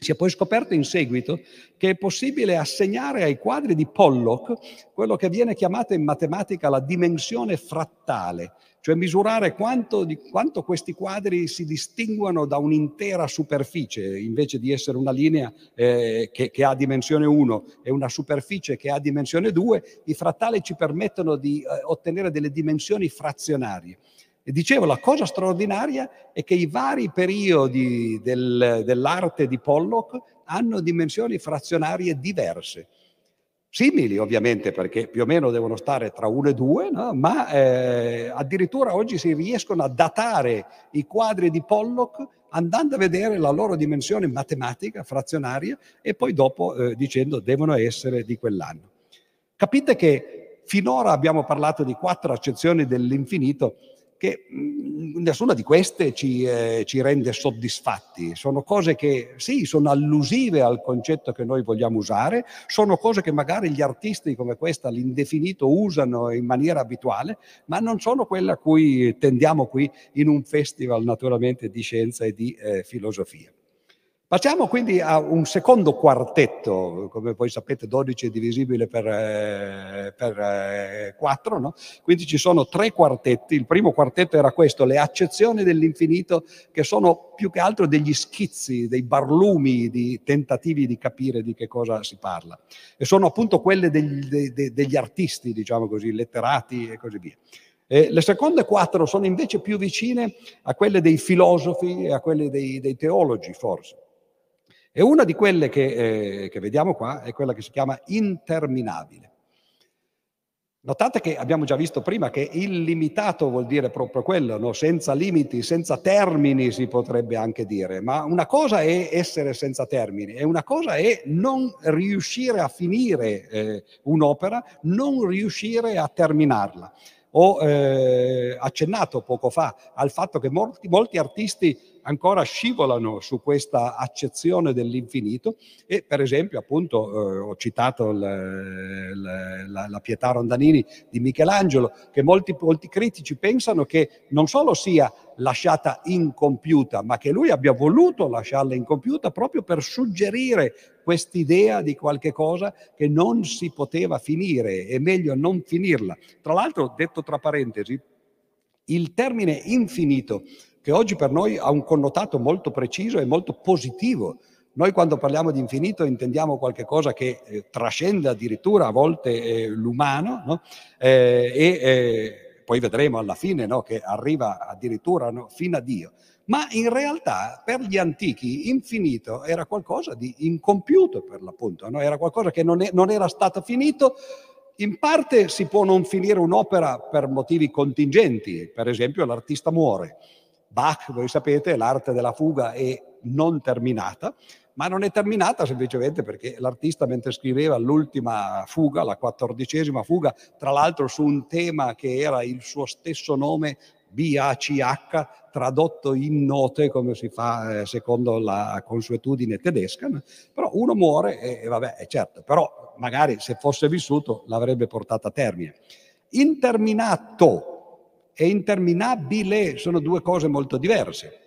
si è poi scoperto in seguito che è possibile assegnare ai quadri di Pollock quello che viene chiamato in matematica la dimensione frattale, cioè misurare quanto, di, quanto questi quadri si distinguono da un'intera superficie, invece di essere una linea eh, che, che, ha dimensione 1 e una superficie che ha dimensione 2, i frattali ci permettono di eh, ottenere delle dimensioni frazionarie. E dicevo, la cosa straordinaria è che i vari periodi del, dell'arte di Pollock hanno dimensioni frazionarie diverse. Simili ovviamente perché più o meno devono stare tra 1 e 2, no? ma eh, addirittura oggi si riescono a datare i quadri di Pollock andando a vedere la loro dimensione matematica, frazionaria, e poi dopo eh, dicendo devono essere di quell'anno. Capite che finora abbiamo parlato di quattro accezioni dell'infinito che mh, nessuna di queste ci, eh, ci, rende soddisfatti. Sono cose che sì, sono allusive al concetto che noi vogliamo usare, sono cose che magari gli artisti come questa, l'indefinito, usano in maniera abituale, ma non sono quelle a cui tendiamo qui in un festival naturalmente di scienza e di eh, filosofia. Passiamo quindi a un secondo quartetto, come voi sapete 12 è divisibile per, eh, per eh, 4, no? quindi ci sono tre quartetti, il primo quartetto era questo, le accezioni dell'infinito che sono più che altro degli schizzi, dei barlumi, di tentativi di capire di che cosa si parla e sono appunto quelle degli, de, degli artisti, diciamo così, letterati e così via. Eh, le seconde quattro sono invece più vicine a quelle dei filosofi e a quelle dei, dei teologi forse. E una di quelle che, eh, che vediamo qua è quella che si chiama interminabile. Notate che abbiamo già visto prima che illimitato vuol dire proprio quello, no? senza limiti, senza termini si potrebbe anche dire, ma una cosa è essere senza termini e una cosa è non riuscire a finire eh, un'opera, non riuscire a terminarla. Ho eh, accennato poco fa al fatto che molti, molti artisti ancora scivolano su questa accezione dell'infinito e per esempio appunto eh, ho citato l, l, la, la, Pietà Rondanini di Michelangelo che molti, molti critici pensano che non solo sia lasciata incompiuta ma che lui abbia voluto lasciarla incompiuta proprio per suggerire quest'idea di qualche cosa che non si poteva finire, è meglio non finirla. Tra l'altro, detto tra parentesi, il termine infinito che oggi per noi ha un connotato molto preciso e molto positivo. Noi quando parliamo di infinito intendiamo qualcosa che eh, trascende addirittura a volte eh, l'umano no? eh, e eh, poi vedremo alla fine no? che arriva addirittura no? fino a Dio. Ma in realtà per gli antichi infinito era qualcosa di incompiuto per l'appunto, era qualcosa che non, è, non era stato finito in parte si può non finire un'opera per motivi contingenti, per esempio l'artista muore, Bach, voi sapete, l'arte della fuga è non terminata, ma non è terminata semplicemente perché l'artista mentre scriveva l'ultima fuga, la quattordicesima fuga, tra l'altro su un tema che era il suo stesso nome, BACH, tradotto in note come si fa eh, secondo la consuetudine tedesca, no? però uno muore e, e vabbè, è certo, però magari se fosse vissuto l'avrebbe portata a termine. Interminato e interminabile sono due cose molto diverse.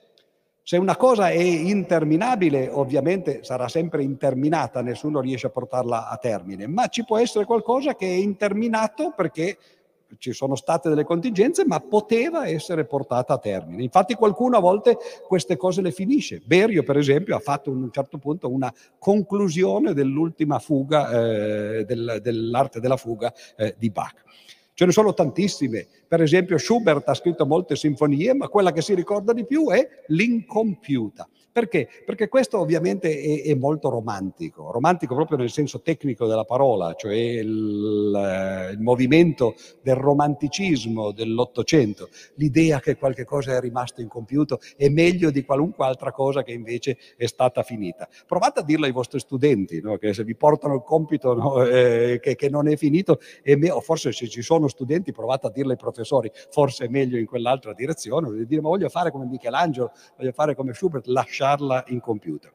Se una cosa è interminabile, ovviamente sarà sempre interminata, nessuno riesce a portarla a termine, ma ci può essere qualcosa che è interminato perché ci sono state delle contingenze, ma poteva essere portata a termine. Infatti qualcuno a volte queste cose le finisce. Berio, per esempio, ha fatto a un certo punto una conclusione dell'ultima fuga, eh, del, dell'arte della fuga eh, di Bach. Ce ne sono tantissime. Per esempio Schubert ha scritto molte sinfonie, ma quella che si ricorda di più è l'incompiuta. Perché? Perché questo ovviamente è, è, molto romantico, romantico proprio nel senso tecnico della parola, cioè il, il movimento del romanticismo dell'Ottocento, l'idea che qualche cosa è rimasto incompiuto è meglio di qualunque altra cosa che invece è stata finita. Provate a dirlo ai vostri studenti, no? che se vi portano il compito no? eh, che, che, non è finito, è me- o forse se ci sono studenti provate a dirlo ai professori, forse è meglio in quell'altra direzione, dire ma voglio fare come Michelangelo, voglio fare come Schubert, lasciate lasciarla incompiuta.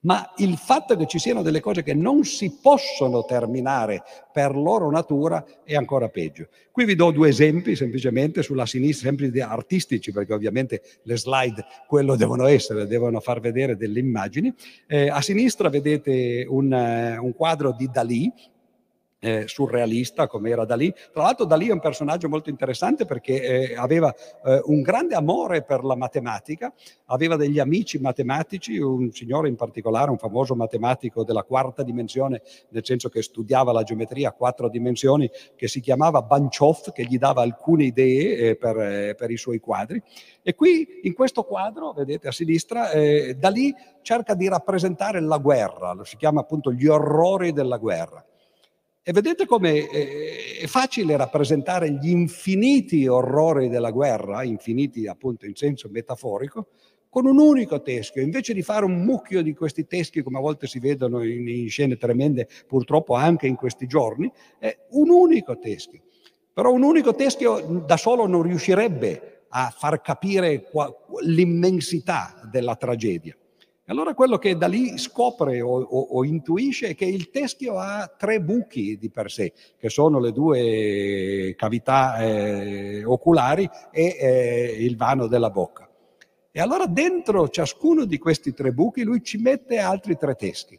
Ma il fatto che ci siano delle cose che non si possono terminare per loro natura è ancora peggio. Qui vi do due esempi semplicemente sulla sinistra, sempre artistici, perché ovviamente le slide quello devono essere, devono far vedere delle immagini. Eh, a sinistra vedete un, uh, un quadro di Dalì, eh, surrealista come era Dalì. Tra l'altro Dalì è un personaggio molto interessante perché eh, aveva eh, un grande amore per la matematica, aveva degli amici matematici, un signore in particolare, un famoso matematico della quarta dimensione, nel senso che studiava la geometria a quattro dimensioni, che si chiamava Banchoff, che gli dava alcune idee eh, per, eh, per, i suoi quadri. E qui in questo quadro, vedete a sinistra, eh, Dalì cerca di rappresentare la guerra, si chiama appunto gli orrori della guerra. E vedete come eh, è facile rappresentare gli infiniti orrori della guerra, infiniti appunto in senso metaforico, con un unico teschio. Invece di fare un mucchio di questi teschi, come a volte si vedono in, in scene tremende, purtroppo anche in questi giorni, è un unico teschio. Però un unico teschio da solo non riuscirebbe a far capire qua, l'immensità della tragedia. Allora quello che da lì scopre o, o, o, intuisce è che il teschio ha tre buchi di per sé, che sono le due cavità eh, oculari e eh, il vano della bocca. E allora dentro ciascuno di questi tre buchi lui ci mette altri tre teschi.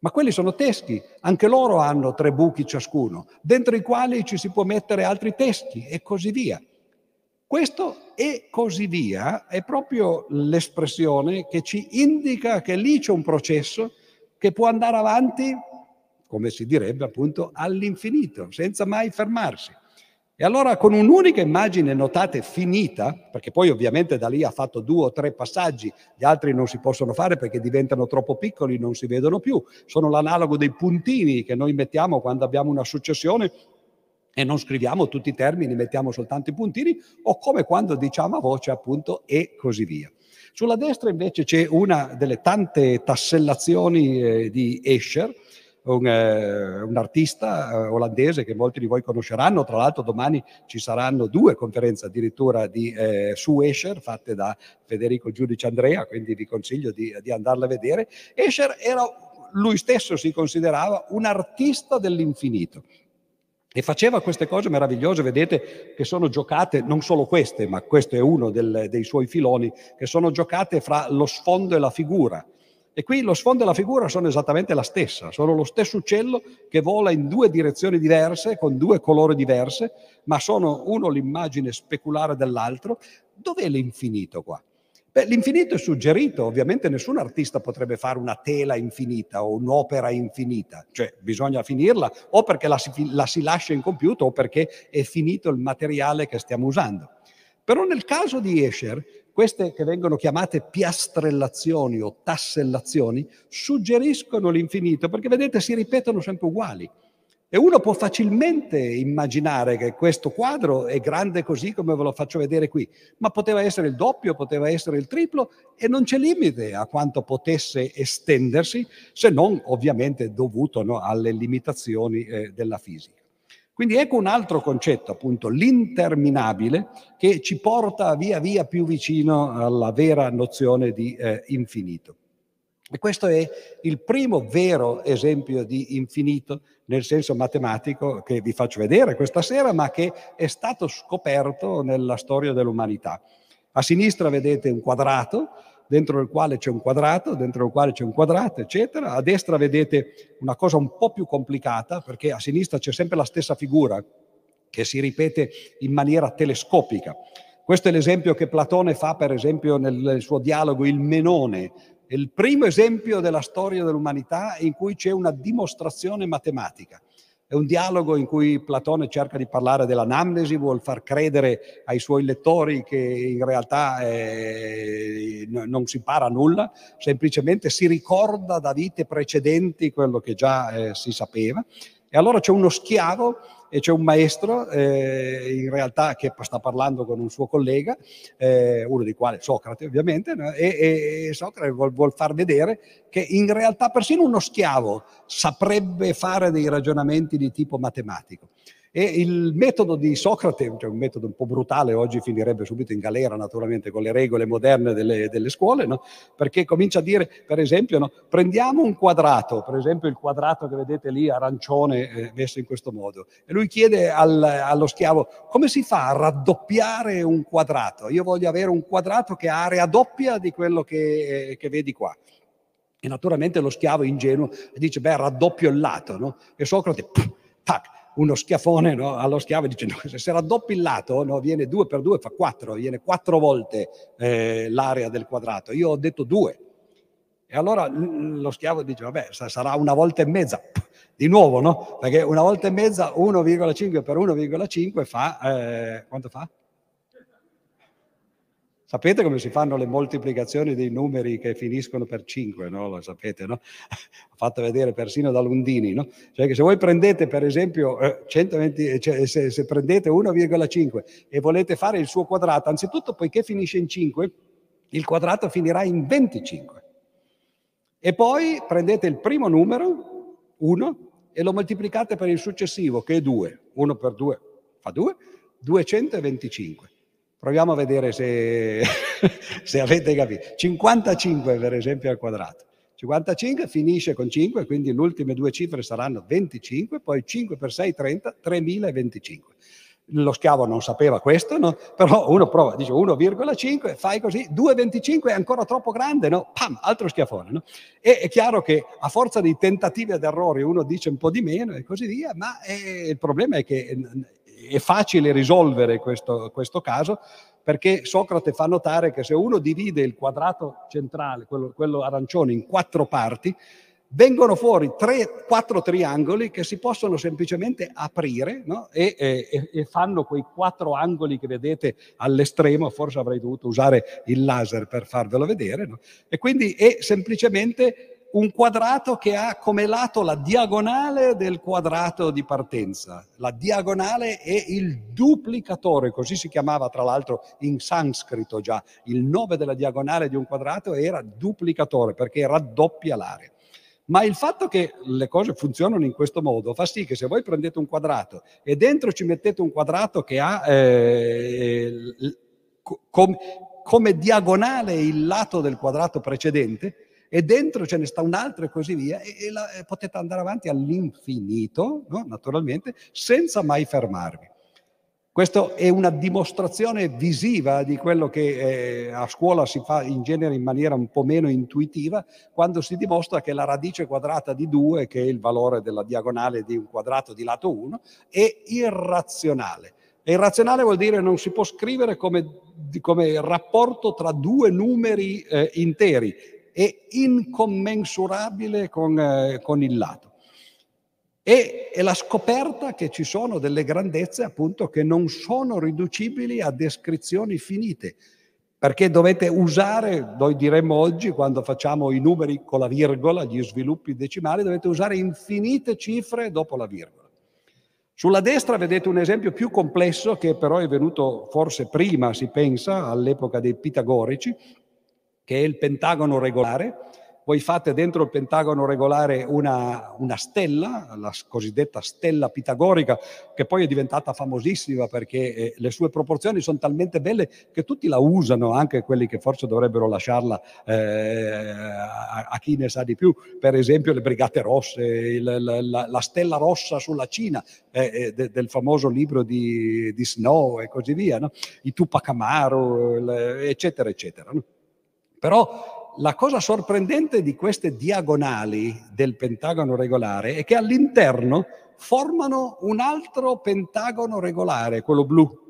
Ma quelli sono teschi, anche loro hanno tre buchi ciascuno, dentro i quali ci si può mettere altri teschi e così via. Questo e così via è proprio l'espressione che ci indica che lì c'è un processo che può andare avanti, come si direbbe appunto, all'infinito, senza mai fermarsi. E allora con un'unica immagine, notate, finita, perché poi ovviamente da lì ha fatto due o tre passaggi, gli altri non si possono fare perché diventano troppo piccoli, non si vedono più, sono l'analogo dei puntini che noi mettiamo quando abbiamo una successione e non scriviamo tutti i termini, mettiamo soltanto i puntini, o come quando diciamo a voce appunto e così via. Sulla destra invece c'è una delle tante tassellazioni eh, di Escher, un, eh, un artista eh, olandese che molti di voi conosceranno, tra l'altro domani ci saranno due conferenze addirittura di, eh, su Escher fatte da Federico Giudice Andrea, quindi vi consiglio di, di andarle a vedere. Escher era, lui stesso si considerava un artista dell'infinito e faceva queste cose meravigliose, vedete, che sono giocate, non solo queste, ma questo è uno del, dei suoi filoni, che sono giocate fra lo sfondo e la figura. E qui lo sfondo e la figura sono esattamente la stessa, sono lo stesso uccello che vola in due direzioni diverse, con due colori diverse, ma sono uno l'immagine speculare dell'altro. Dov'è l'infinito qua? Beh, l'infinito è suggerito, ovviamente nessun artista potrebbe fare una tela infinita o un'opera infinita, cioè bisogna finirla o perché la si, la si lascia incompiuta o perché è finito il materiale che stiamo usando. Però nel caso di Escher, queste che vengono chiamate piastrellazioni o tassellazioni suggeriscono l'infinito perché vedete si ripetono sempre uguali. E uno può facilmente immaginare che questo quadro è grande così come ve lo faccio vedere qui, ma poteva essere il doppio, poteva essere il triplo e non c'è limite a quanto potesse estendersi, se non ovviamente dovuto no, alle limitazioni eh, della fisica. Quindi ecco un altro concetto, appunto, l'interminabile, che ci porta via via più vicino alla vera nozione di eh, infinito. E questo è il primo vero esempio di infinito nel senso matematico che vi faccio vedere questa sera, ma che è stato scoperto nella storia dell'umanità. A sinistra vedete un quadrato, dentro il quale c'è un quadrato, dentro il quale c'è un quadrato, eccetera. A destra vedete una cosa un po' più complicata, perché a sinistra c'è sempre la stessa figura che si ripete in maniera telescopica. Questo è l'esempio che Platone fa, per esempio, nel suo dialogo Il Menone, è il primo esempio della storia dell'umanità in cui c'è una dimostrazione matematica. È un dialogo in cui Platone cerca di parlare dell'anamnesi, vuol far credere ai suoi lettori che in realtà eh, non si impara nulla, semplicemente si ricorda da vite precedenti quello che già eh, si sapeva. E allora c'è uno schiavo e c'è un maestro, eh, in realtà, che sta parlando con un suo collega, eh, uno dei quali Socrate ovviamente, no? e, e, Socrate vuol, vuol, far vedere che in realtà persino uno schiavo saprebbe fare dei ragionamenti di tipo matematico. E il metodo di Socrate, cioè un metodo un po' brutale, oggi finirebbe subito in galera naturalmente con le regole moderne delle, delle scuole, no? perché comincia a dire, per esempio, no? prendiamo un quadrato, per esempio il quadrato che vedete lì arancione eh, messo in questo modo, e lui chiede al, allo schiavo come si fa a raddoppiare un quadrato? Io voglio avere un quadrato che ha area doppia di quello che, eh, che vedi qua. E naturalmente lo schiavo ingenuo dice, beh, raddoppio il lato, no? E Socrate, pff, tac, uno schiafone no, allo schiavo dice no, se raddoppi il lato no, viene 2 per 2 fa 4, viene 4 volte eh, l'area del quadrato. Io ho detto 2. E allora lo schiavo dice vabbè sarà una volta e mezza. Di nuovo, no? Perché una volta e mezza 1,5 per 1,5 fa... Eh, quanto fa? Sapete come si fanno le moltiplicazioni dei numeri che finiscono per 5, no? Lo sapete, no? Ho fatto vedere persino da Lundini, no? Cioè che se voi prendete per esempio eh, 120, cioè se, se prendete 1,5 e volete fare il suo quadrato, anzitutto poiché finisce in 5, il quadrato finirà in 25. E poi prendete il primo numero, 1, e lo moltiplicate per il successivo, che è 2. 1 per 2 fa 2, 225. Proviamo a vedere se, se avete capito. 55 per esempio al quadrato. 55 finisce con 5, quindi le ultime due cifre saranno 25, poi 5 per 6, 30, 3025. Lo schiavo non sapeva questo, no? però uno prova, dice 1,5, fai così, 2,25 è ancora troppo grande, no? Pam, altro schiafone. No? E è chiaro che a forza di tentativi ed errori uno dice un po' di meno e così via, ma eh, il problema è che è facile risolvere questo, questo, caso perché Socrate fa notare che se uno divide il quadrato centrale, quello, quello arancione, in quattro parti, vengono fuori tre, quattro triangoli che si possono semplicemente aprire no? e, e, e, fanno quei quattro angoli che vedete all'estremo, forse avrei dovuto usare il laser per farvelo vedere, no? e quindi è semplicemente un quadrato che ha come lato la diagonale del quadrato di partenza. La diagonale è il duplicatore, così si chiamava tra l'altro in sanscrito già. Il nome della diagonale di un quadrato era duplicatore perché raddoppia l'area. Ma il fatto che le cose funzionano in questo modo fa sì che se voi prendete un quadrato e dentro ci mettete un quadrato che ha eh, com, come diagonale il lato del quadrato precedente, e dentro ce ne sta un altro e così via, e, e, la, e potete andare avanti all'infinito, no? naturalmente, senza mai fermarvi. Questa è una dimostrazione visiva di quello che eh, a scuola si fa in genere in maniera un po' meno intuitiva, quando si dimostra che la radice quadrata di 2, che è il valore della diagonale di un quadrato di lato 1, è irrazionale. E irrazionale vuol dire non si può scrivere come, come rapporto tra due numeri eh, interi, è incommensurabile con, eh, con il lato. E è la scoperta che ci sono delle grandezze appunto che non sono riducibili a descrizioni finite, perché dovete usare, noi diremmo oggi quando facciamo i numeri con la virgola, gli sviluppi decimali, dovete usare infinite cifre dopo la virgola. Sulla destra vedete un esempio più complesso che però è venuto forse prima, si pensa, all'epoca dei pitagorici, che è il pentagono regolare. Voi fate dentro il pentagono regolare una, una, stella, la cosiddetta stella pitagorica, che poi è diventata famosissima perché eh, le sue proporzioni sono talmente belle che tutti la usano, anche quelli che forse dovrebbero lasciarla eh, a, a, chi ne sa di più. Per esempio le Brigate Rosse, il, la, la, stella rossa sulla Cina eh, eh, de, del famoso libro di, di, Snow e così via, no? i Tupac Amaru, eccetera, eccetera. No? Però la cosa sorprendente di queste diagonali del pentagono regolare è che all'interno formano un altro pentagono regolare, quello blu.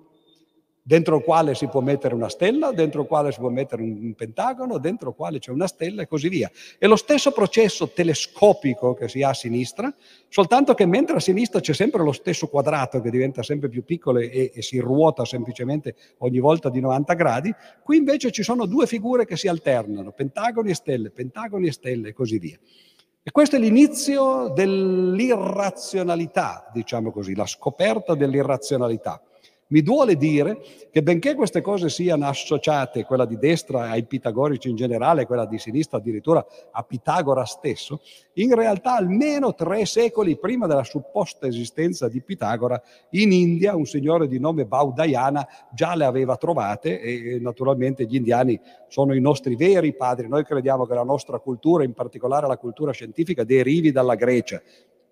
Dentro il quale si può mettere una stella, dentro il quale si può mettere un pentagono, dentro il quale c'è una stella e così via. È lo stesso processo telescopico che si ha a sinistra, soltanto che mentre a sinistra c'è sempre lo stesso quadrato che diventa sempre più piccolo e, e si ruota semplicemente ogni volta di 90 gradi, qui invece ci sono due figure che si alternano, pentagoni e stelle, pentagoni e stelle e così via. E questo è l'inizio dell'irrazionalità, diciamo così, la scoperta dell'irrazionalità. Mi duole dire che benché queste cose siano associate, quella di destra ai pitagorici in generale, quella di sinistra addirittura a Pitagora stesso, in realtà almeno tre secoli prima della supposta esistenza di Pitagora, in India un signore di nome Baudayana già le aveva trovate e naturalmente gli indiani sono i nostri veri padri. Noi crediamo che la nostra cultura, in particolare la cultura scientifica, derivi dalla Grecia.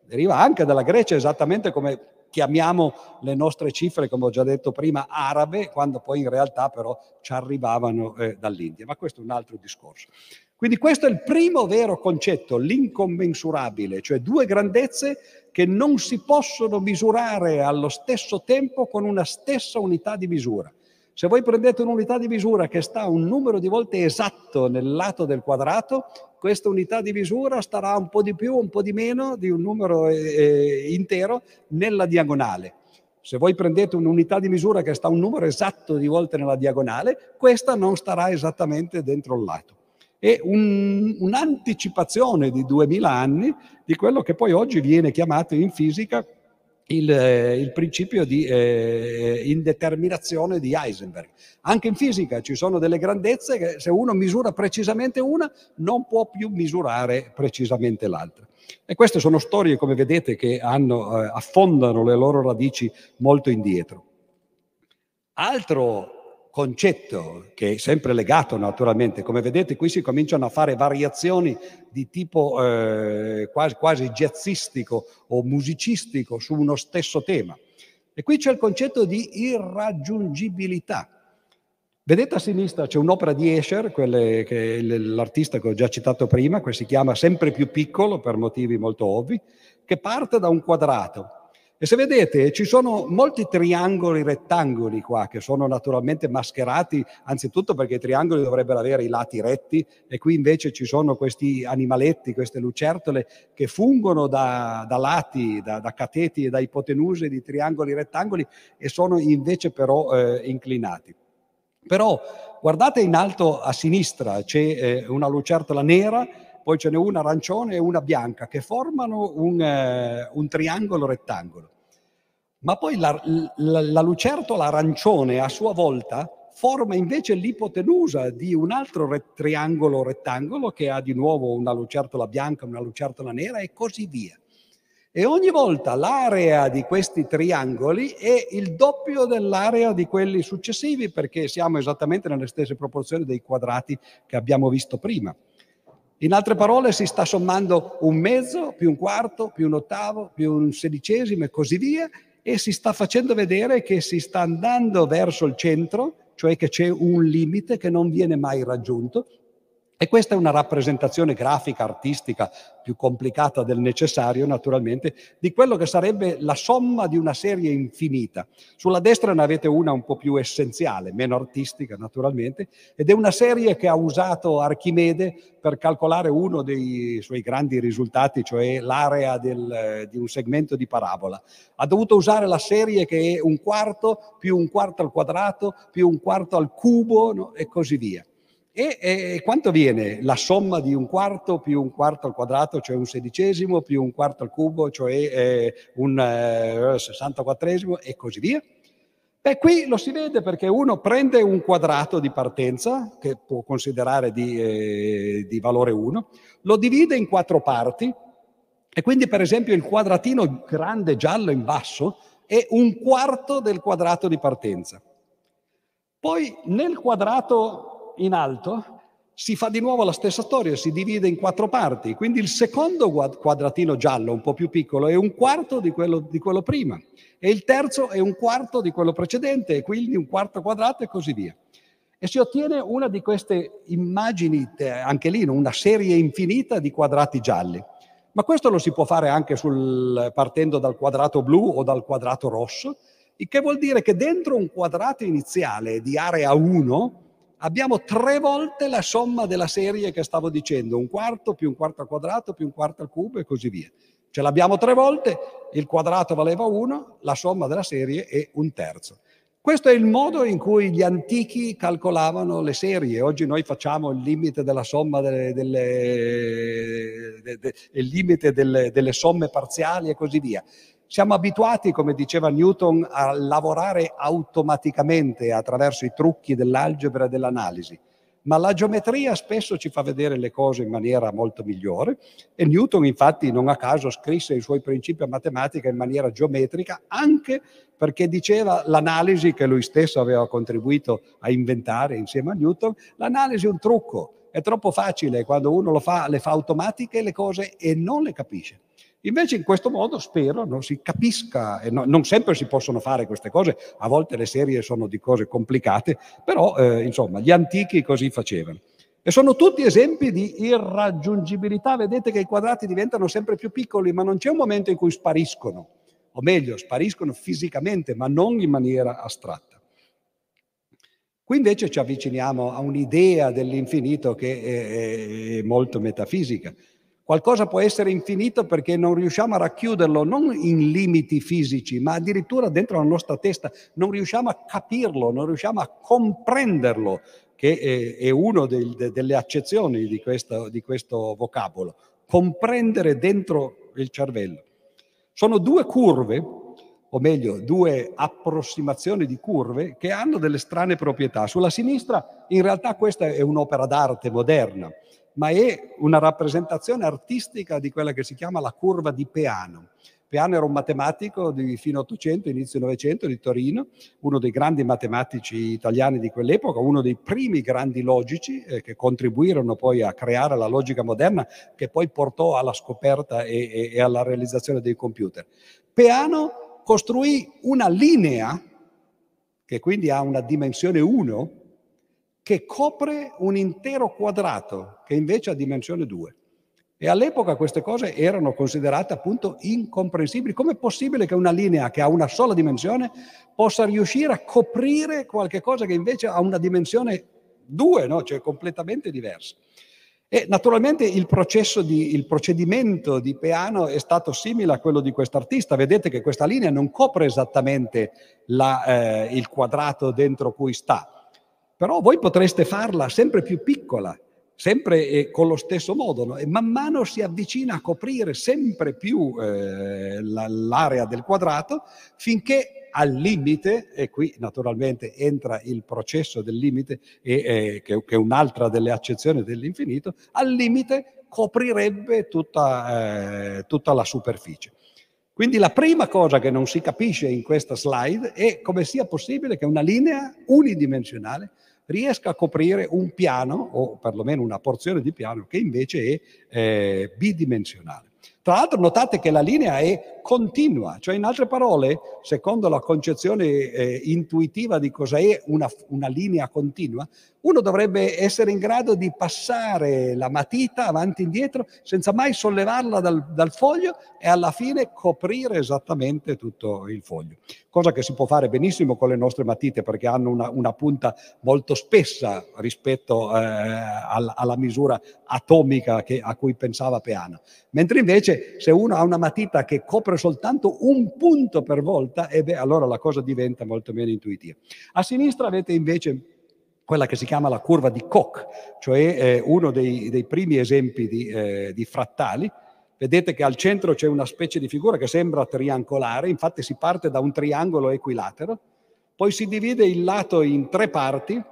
Deriva anche dalla Grecia esattamente come chiamiamo le nostre cifre, come ho già detto prima, arabe, quando poi in realtà però ci arrivavano eh, dall'India. Ma questo è un altro discorso. Quindi questo è il primo vero concetto, l'incommensurabile, cioè due grandezze che non si possono misurare allo stesso tempo con una stessa unità di misura. Se voi prendete un'unità di misura che sta un numero di volte esatto nel lato del quadrato, questa unità di misura starà un po' di più, un po' di meno di un numero eh, eh, intero nella diagonale. Se voi prendete un'unità di misura che sta un numero esatto di volte nella diagonale, questa non starà esattamente dentro il lato. È un, un'anticipazione di 2000 anni di quello che poi oggi viene chiamato in fisica il, eh, il, principio di eh, indeterminazione di Heisenberg. Anche in fisica ci sono delle grandezze che se uno misura precisamente una non può più misurare precisamente l'altra. E queste sono storie, come vedete, che hanno, eh, affondano le loro radici molto indietro. Altro concetto che è sempre legato naturalmente, come vedete qui si cominciano a fare variazioni di tipo eh, quasi, quasi jazzistico o musicistico su uno stesso tema. E qui c'è il concetto di irraggiungibilità. Vedete a sinistra c'è un'opera di Escher, che l'artista che ho già citato prima, che si chiama Sempre più piccolo per motivi molto ovvi, che parte da un quadrato e se vedete ci sono molti triangoli rettangoli qua che sono naturalmente mascherati, anzitutto perché i triangoli dovrebbero avere i lati retti e qui invece ci sono questi animaletti, queste lucertole che fungono da, da lati, da, da, cateti e da ipotenuse di triangoli rettangoli e sono invece però eh, inclinati. Però guardate in alto a sinistra c'è eh, una lucertola nera poi ce n'è una arancione e una bianca che formano un, eh, un triangolo rettangolo. Ma poi la, la, la lucertola arancione a sua volta forma invece l'ipotenusa di un altro re- triangolo rettangolo che ha di nuovo una lucertola bianca, una lucertola nera e così via. E ogni volta l'area di questi triangoli è il doppio dell'area di quelli successivi perché siamo esattamente nelle stesse proporzioni dei quadrati che abbiamo visto prima. In altre parole si sta sommando un mezzo più un quarto più un ottavo più un sedicesimo e così via e si sta facendo vedere che si sta andando verso il centro, cioè che c'è un limite che non viene mai raggiunto e questa è una rappresentazione grafica, artistica, più complicata del necessario, naturalmente, di quello che sarebbe la somma di una serie infinita. Sulla destra ne avete una un po' più essenziale, meno artistica, naturalmente, ed è una serie che ha usato Archimede per calcolare uno dei suoi grandi risultati, cioè l'area del, di un segmento di parabola. Ha dovuto usare la serie che è un quarto più un quarto al quadrato più un quarto al cubo no? e così via. E, e, quanto viene la somma di un quarto più un quarto al quadrato, cioè un sedicesimo, più un quarto al cubo, cioè eh, un eh, e così via? Beh, qui lo si vede perché uno prende un quadrato di partenza, che può considerare di, eh, di valore 1, lo divide in quattro parti e quindi per esempio il quadratino grande giallo in basso è un quarto del quadrato di partenza. Poi nel quadrato in alto si fa di nuovo la stessa storia, si divide in quattro parti, quindi il secondo quadratino giallo, un po' più piccolo, è un quarto di quello, di quello prima, e il terzo è un quarto di quello precedente, e quindi un quarto quadrato e così via. E si ottiene una di queste immagini, anche lì, una serie infinita di quadrati gialli. Ma questo lo si può fare anche sul, partendo dal quadrato blu o dal quadrato rosso, il che vuol dire che dentro un quadrato iniziale di area 1 abbiamo tre volte la somma della serie che stavo dicendo, un quarto più un quarto al quadrato più un quarto al cubo e così via. Ce l'abbiamo tre volte, il quadrato valeva 1, la somma della serie è un terzo. Questo è il modo in cui gli antichi calcolavano le serie. Oggi noi facciamo il limite della somma delle, delle, de, de, il limite delle, delle somme parziali e così via. Siamo abituati, come diceva Newton, a lavorare automaticamente attraverso i trucchi dell'algebra e dell'analisi ma la geometria spesso ci fa vedere le cose in maniera molto migliore e Newton infatti non a caso scrisse i suoi principi a matematica in maniera geometrica anche perché diceva l'analisi che lui stesso aveva contribuito a inventare insieme a Newton, l'analisi è un trucco, è troppo facile quando uno lo fa, le fa automatiche le cose e non le capisce. Invece in questo modo spero non si capisca, no, non sempre si possono fare queste cose, a volte le serie sono di cose complicate, però eh, insomma gli antichi così facevano. E sono tutti esempi di irraggiungibilità, vedete che i quadrati diventano sempre più piccoli, ma non c'è un momento in cui spariscono, o meglio, spariscono fisicamente, ma non in maniera astratta. Qui invece ci avviciniamo a un'idea dell'infinito che è, è molto metafisica. Qualcosa può essere infinito perché non riusciamo a racchiuderlo non in limiti fisici, ma addirittura dentro la nostra testa. Non riusciamo a capirlo, non riusciamo a comprenderlo, che è, una delle accezioni di questo, di questo vocabolo. Comprendere dentro il cervello. Sono due curve, o meglio, due approssimazioni di curve che hanno delle strane proprietà. Sulla sinistra, in realtà, questa è un'opera d'arte moderna ma è una rappresentazione artistica di quella che si chiama la curva di Peano. Peano era un matematico di fine 800, inizio 900 di Torino, uno dei grandi matematici italiani di quell'epoca, uno dei primi grandi logici eh, che contribuirono poi a creare la logica moderna che poi portò alla scoperta e, e, e alla realizzazione dei computer. Peano costruì una linea che quindi ha una dimensione 1 che copre un intero quadrato che invece ha dimensione 2. E all'epoca queste cose erano considerate appunto incomprensibili. Com'è possibile che una linea che ha una sola dimensione possa riuscire a coprire qualche cosa che invece ha una dimensione 2, no? cioè completamente diversa? E naturalmente il, di, il procedimento di Peano è stato simile a quello di quest'artista. Vedete che questa linea non copre esattamente la, eh, il quadrato dentro cui sta, però voi potreste farla sempre più piccola, sempre eh, con lo stesso modo, no? e man mano si avvicina a coprire sempre più eh, l'area del quadrato finché al limite, e qui naturalmente entra il processo del limite, e, eh, che, che, è un'altra delle accezioni dell'infinito, al limite coprirebbe tutta, eh, tutta la superficie. Quindi la prima cosa che non si capisce in questa slide è come sia possibile che una linea unidimensionale riesca a coprire un piano o perlomeno una porzione di piano che invece è eh, bidimensionale. Tra l'altro notate che la linea è continua, cioè in altre parole, secondo la concezione eh, intuitiva di cos'è una, una linea continua, uno dovrebbe essere in grado di passare la matita avanti e indietro senza mai sollevarla dal, dal, foglio e alla fine coprire esattamente tutto il foglio. Cosa che si può fare benissimo con le nostre matite perché hanno una, una punta molto spessa rispetto eh, alla, alla, misura atomica che, a cui pensava Peano. Mentre invece se uno ha una matita che copre soltanto un punto per volta, eh beh, allora la cosa diventa molto meno intuitiva. A sinistra avete invece quella che si chiama la curva di Koch, cioè eh, uno dei, dei, primi esempi di, eh, di, frattali. Vedete che al centro c'è una specie di figura che sembra triangolare, infatti si parte da un triangolo equilatero, poi si divide il lato in tre parti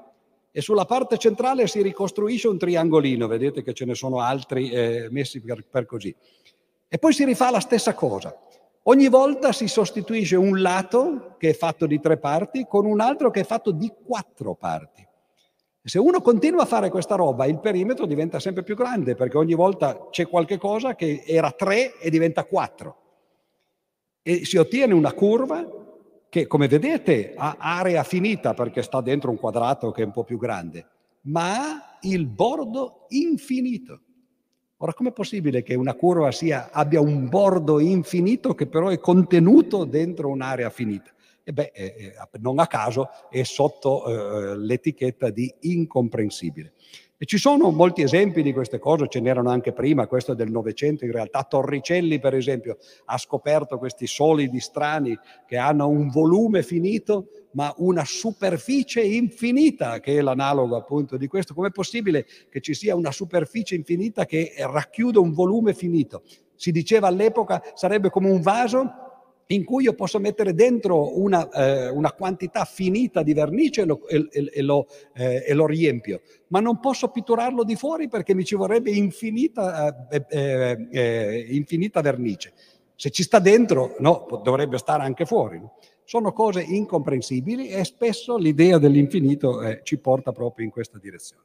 e sulla parte centrale si ricostruisce un triangolino, vedete che ce ne sono altri eh, messi per, per così. E poi si rifà la stessa cosa. Ogni volta si sostituisce un lato che è fatto di tre parti con un altro che è fatto di quattro parti. Se uno continua a fare questa roba, il perimetro diventa sempre più grande perché ogni volta c'è qualche cosa che era 3 e diventa 4. E si ottiene una curva che, come vedete, ha area finita perché sta dentro un quadrato che è un po' più grande, ma ha il bordo infinito. Ora, com'è possibile che una curva sia, abbia un bordo infinito che però è contenuto dentro un'area finita? E beh, eh, non a caso è sotto eh, l'etichetta di incomprensibile. E ci sono molti esempi di queste cose, ce n'erano anche prima, questo è del Novecento in realtà. Torricelli, per esempio, ha scoperto questi solidi strani che hanno un volume finito ma una superficie infinita, che è l'analogo appunto di questo. Com'è possibile che ci sia una superficie infinita che racchiude un volume finito? Si diceva all'epoca sarebbe come un vaso in cui io posso mettere dentro una, eh, una quantità finita di vernice e lo, e, e, lo, eh, e, lo, riempio, ma non posso pitturarlo di fuori perché mi ci vorrebbe infinita, eh, eh, eh infinita vernice. Se ci sta dentro, no, dovrebbe stare anche fuori. No? Sono cose incomprensibili e spesso l'idea dell'infinito eh, ci porta proprio in questa direzione.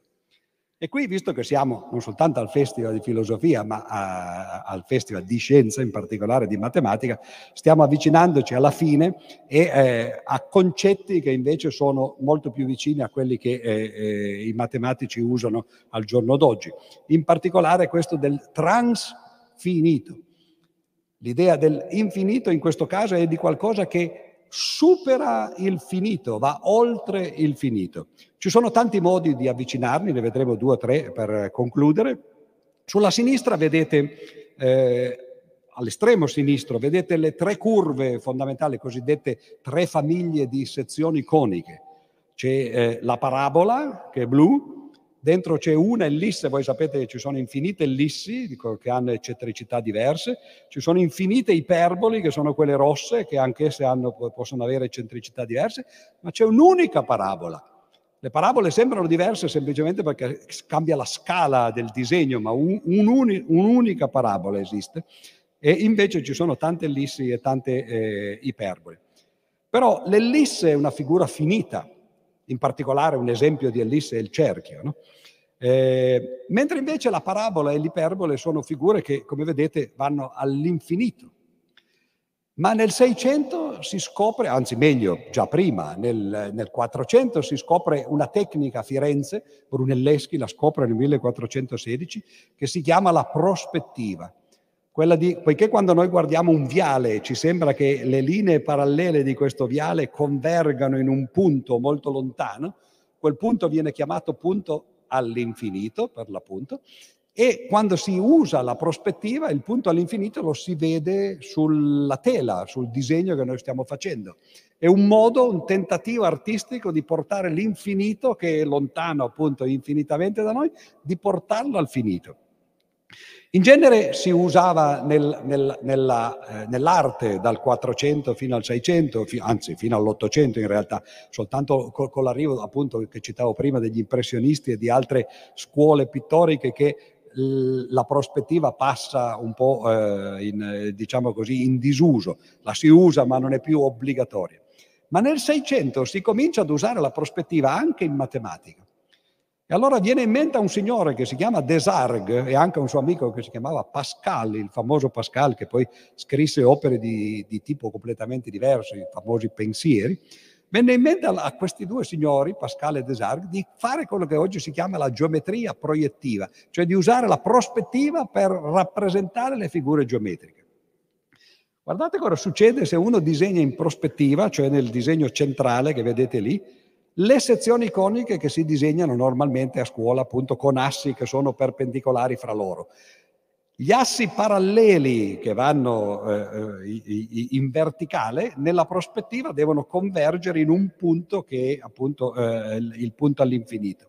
E qui, visto che siamo non soltanto al Festival di Filosofia, ma a, al Festival di Scienza, in particolare di Matematica, stiamo avvicinandoci alla fine e eh, a concetti che invece sono molto più vicini a quelli che eh, eh, i matematici usano al giorno d'oggi. In particolare questo del transfinito. L'idea dell'infinito in questo caso è di qualcosa che supera il finito, va oltre il finito. Ci sono tanti modi di avvicinarli, ne vedremo due o tre per concludere. Sulla sinistra vedete, eh, all'estremo sinistro, vedete le tre curve fondamentali, cosiddette tre famiglie di sezioni coniche. C'è eh, la parabola, che è blu, Dentro c'è una ellisse, voi sapete che ci sono infinite ellissi che hanno eccentricità diverse, ci sono infinite iperboli che sono quelle rosse che anch'esse hanno, possono avere eccentricità diverse, ma c'è un'unica parabola. Le parabole sembrano diverse semplicemente perché cambia la scala del disegno, ma un, un, un'unica parabola esiste e invece ci sono tante ellissi e tante eh, iperboli. Però l'ellisse è una figura finita, in particolare un esempio di ellisse è il cerchio. No? Eh, mentre invece la parabola e l'iperbole sono figure che, come vedete, vanno all'infinito. Ma nel 600 si scopre, anzi meglio, già prima, nel, nel 400 si scopre una tecnica a Firenze, Brunelleschi la scopre nel 1416, che si chiama la prospettiva. Quella di, poiché quando noi guardiamo un viale ci sembra che le linee parallele di questo viale convergano in un punto molto lontano, quel punto viene chiamato punto all'infinito, per l'appunto, e quando si usa la prospettiva, il punto all'infinito lo si vede sulla tela, sul disegno che noi stiamo facendo. È un modo, un tentativo artistico di portare l'infinito, che è lontano appunto infinitamente da noi, di portarlo al finito. In genere si usava nel, nel, nella, eh, nell'arte dal 400 fino al 600, fi, anzi fino all'800 in realtà, soltanto con, con l'arrivo appunto che citavo prima degli impressionisti e di altre scuole pittoriche che la prospettiva passa un po' eh, in, diciamo così, in disuso, la si usa ma non è più obbligatoria. Ma nel 600 si comincia ad usare la prospettiva anche in matematica. E allora viene in mente un signore che si chiama Desargues e anche un suo amico che si chiamava Pascal, il famoso Pascal che poi scrisse opere di, di tipo completamente diverso, i famosi pensieri. Venne in mente a, a questi due signori, Pascal e Desargues, di fare quello che oggi si chiama la geometria proiettiva, cioè di usare la prospettiva per rappresentare le figure geometriche. Guardate cosa succede se uno disegna in prospettiva, cioè nel disegno centrale che vedete lì, le sezioni coniche che si disegnano normalmente a scuola appunto con assi che sono perpendicolari fra loro. Gli assi paralleli che vanno eh, eh in verticale nella prospettiva devono convergere in un punto che è appunto eh, il punto all'infinito.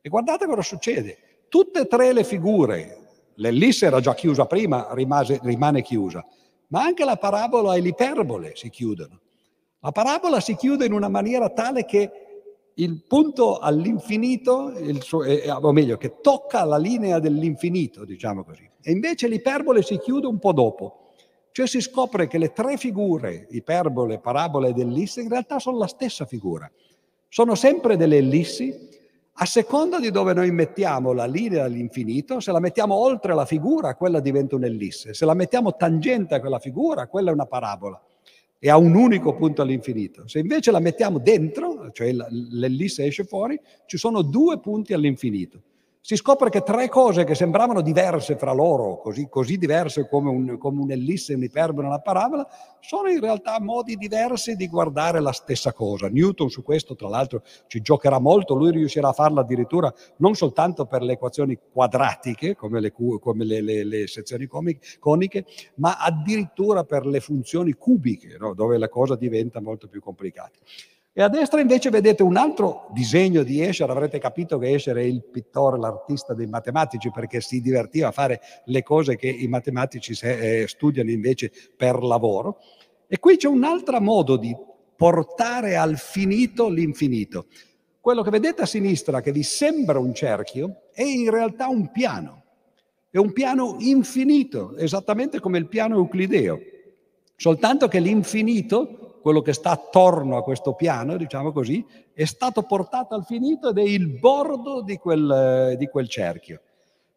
E guardate cosa succede. Tutte e tre le figure, l'ellisse era già chiusa prima, rimase, rimane chiusa, ma anche la parabola e l'iperbole si chiudono. La parabola si chiude in una maniera tale che il punto all'infinito, suo, eh, o meglio, che tocca la linea dell'infinito, diciamo così. E invece l'iperbole si chiude un po' dopo. Cioè si scopre che le tre figure, iperbole, parabola ed ellisse, in realtà sono la stessa figura. Sono sempre delle ellissi, a seconda di dove noi mettiamo la linea all'infinito, se la mettiamo oltre la figura, quella diventa un'ellisse. Se la mettiamo tangente a quella figura, quella è una parabola e ha un unico punto all'infinito. Se invece la mettiamo dentro, cioè l'ellisse esce fuori, ci sono due punti all'infinito. Si scopre che tre cose che sembravano diverse fra loro, così, così diverse come, un, come un'ellisse, un'iperbole, una parabola, sono in realtà modi diversi di guardare la stessa cosa. Newton su questo, tra l'altro, ci giocherà molto, lui riuscirà a farlo addirittura non soltanto per le equazioni quadratiche, come le, come le, le, le sezioni coniche, ma addirittura per le funzioni cubiche, no? dove la cosa diventa molto più complicata. E a destra invece vedete un altro disegno di Escher, avrete capito che Escher è il pittore, l'artista dei matematici perché si divertiva a fare le cose che i matematici eh, studiano invece per lavoro. E qui c'è un altro modo di portare al finito l'infinito. Quello che vedete a sinistra, che vi sembra un cerchio, è in realtà un piano. È un piano infinito, esattamente come il piano euclideo. Soltanto che l'infinito quello che sta attorno a questo piano, diciamo così, è stato portato al finito ed è il bordo di quel, di quel cerchio.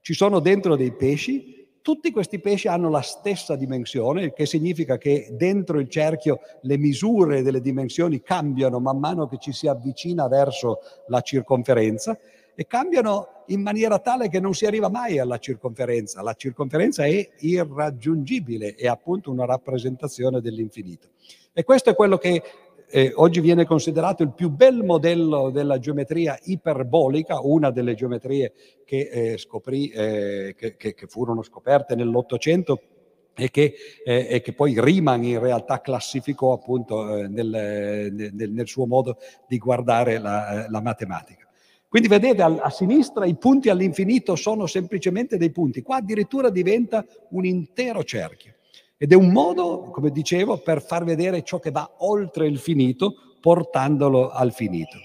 Ci sono dentro dei pesci, tutti questi pesci hanno la stessa dimensione, il che significa che dentro il cerchio le misure delle dimensioni cambiano man mano che ci si avvicina verso la circonferenza e cambiano in maniera tale che non si arriva mai alla circonferenza. La circonferenza è irraggiungibile, è appunto una rappresentazione dell'infinito. E questo è quello che eh, oggi viene considerato il più bel modello della geometria iperbolica, una delle geometrie che, eh, scoprì, eh, che, che, che furono scoperte nell'Ottocento e che, eh, e che, poi Riemann in realtà classificò appunto eh, nel, nel, nel, suo modo di guardare la, la matematica. Quindi vedete a, a, sinistra i punti all'infinito sono semplicemente dei punti, qua addirittura diventa un intero cerchio. Ed è un modo, come dicevo, per far vedere ciò che va oltre il finito, portandolo al finito.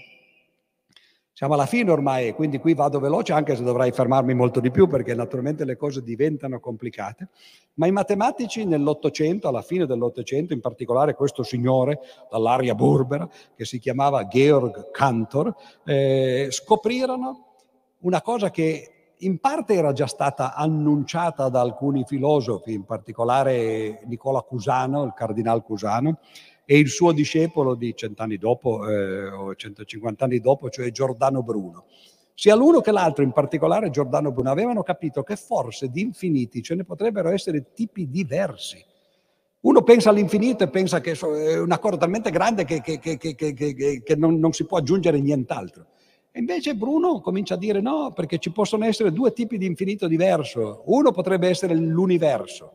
Siamo alla fine ormai, quindi qui vado veloce, anche se dovrei fermarmi molto di più, perché naturalmente le cose diventano complicate. Ma i matematici nell'Ottocento, alla fine dell'Ottocento, in particolare questo signore dall'aria burbera, che si chiamava Georg Cantor, eh, scoprirono una cosa che in parte era già stata annunciata da alcuni filosofi, in particolare Nicola Cusano, il cardinal Cusano, e il suo discepolo di cent'anni dopo, eh, o 150 anni dopo, cioè Giordano Bruno. Sia l'uno che l'altro, in particolare Giordano Bruno, avevano capito che forse di infiniti ce ne potrebbero essere tipi diversi. Uno pensa all'infinito e pensa che è una cosa talmente grande che, che, che, che non, non si può aggiungere nient'altro. E invece Bruno comincia a dire no, perché ci possono essere due tipi di infinito diverso. Uno potrebbe essere l'universo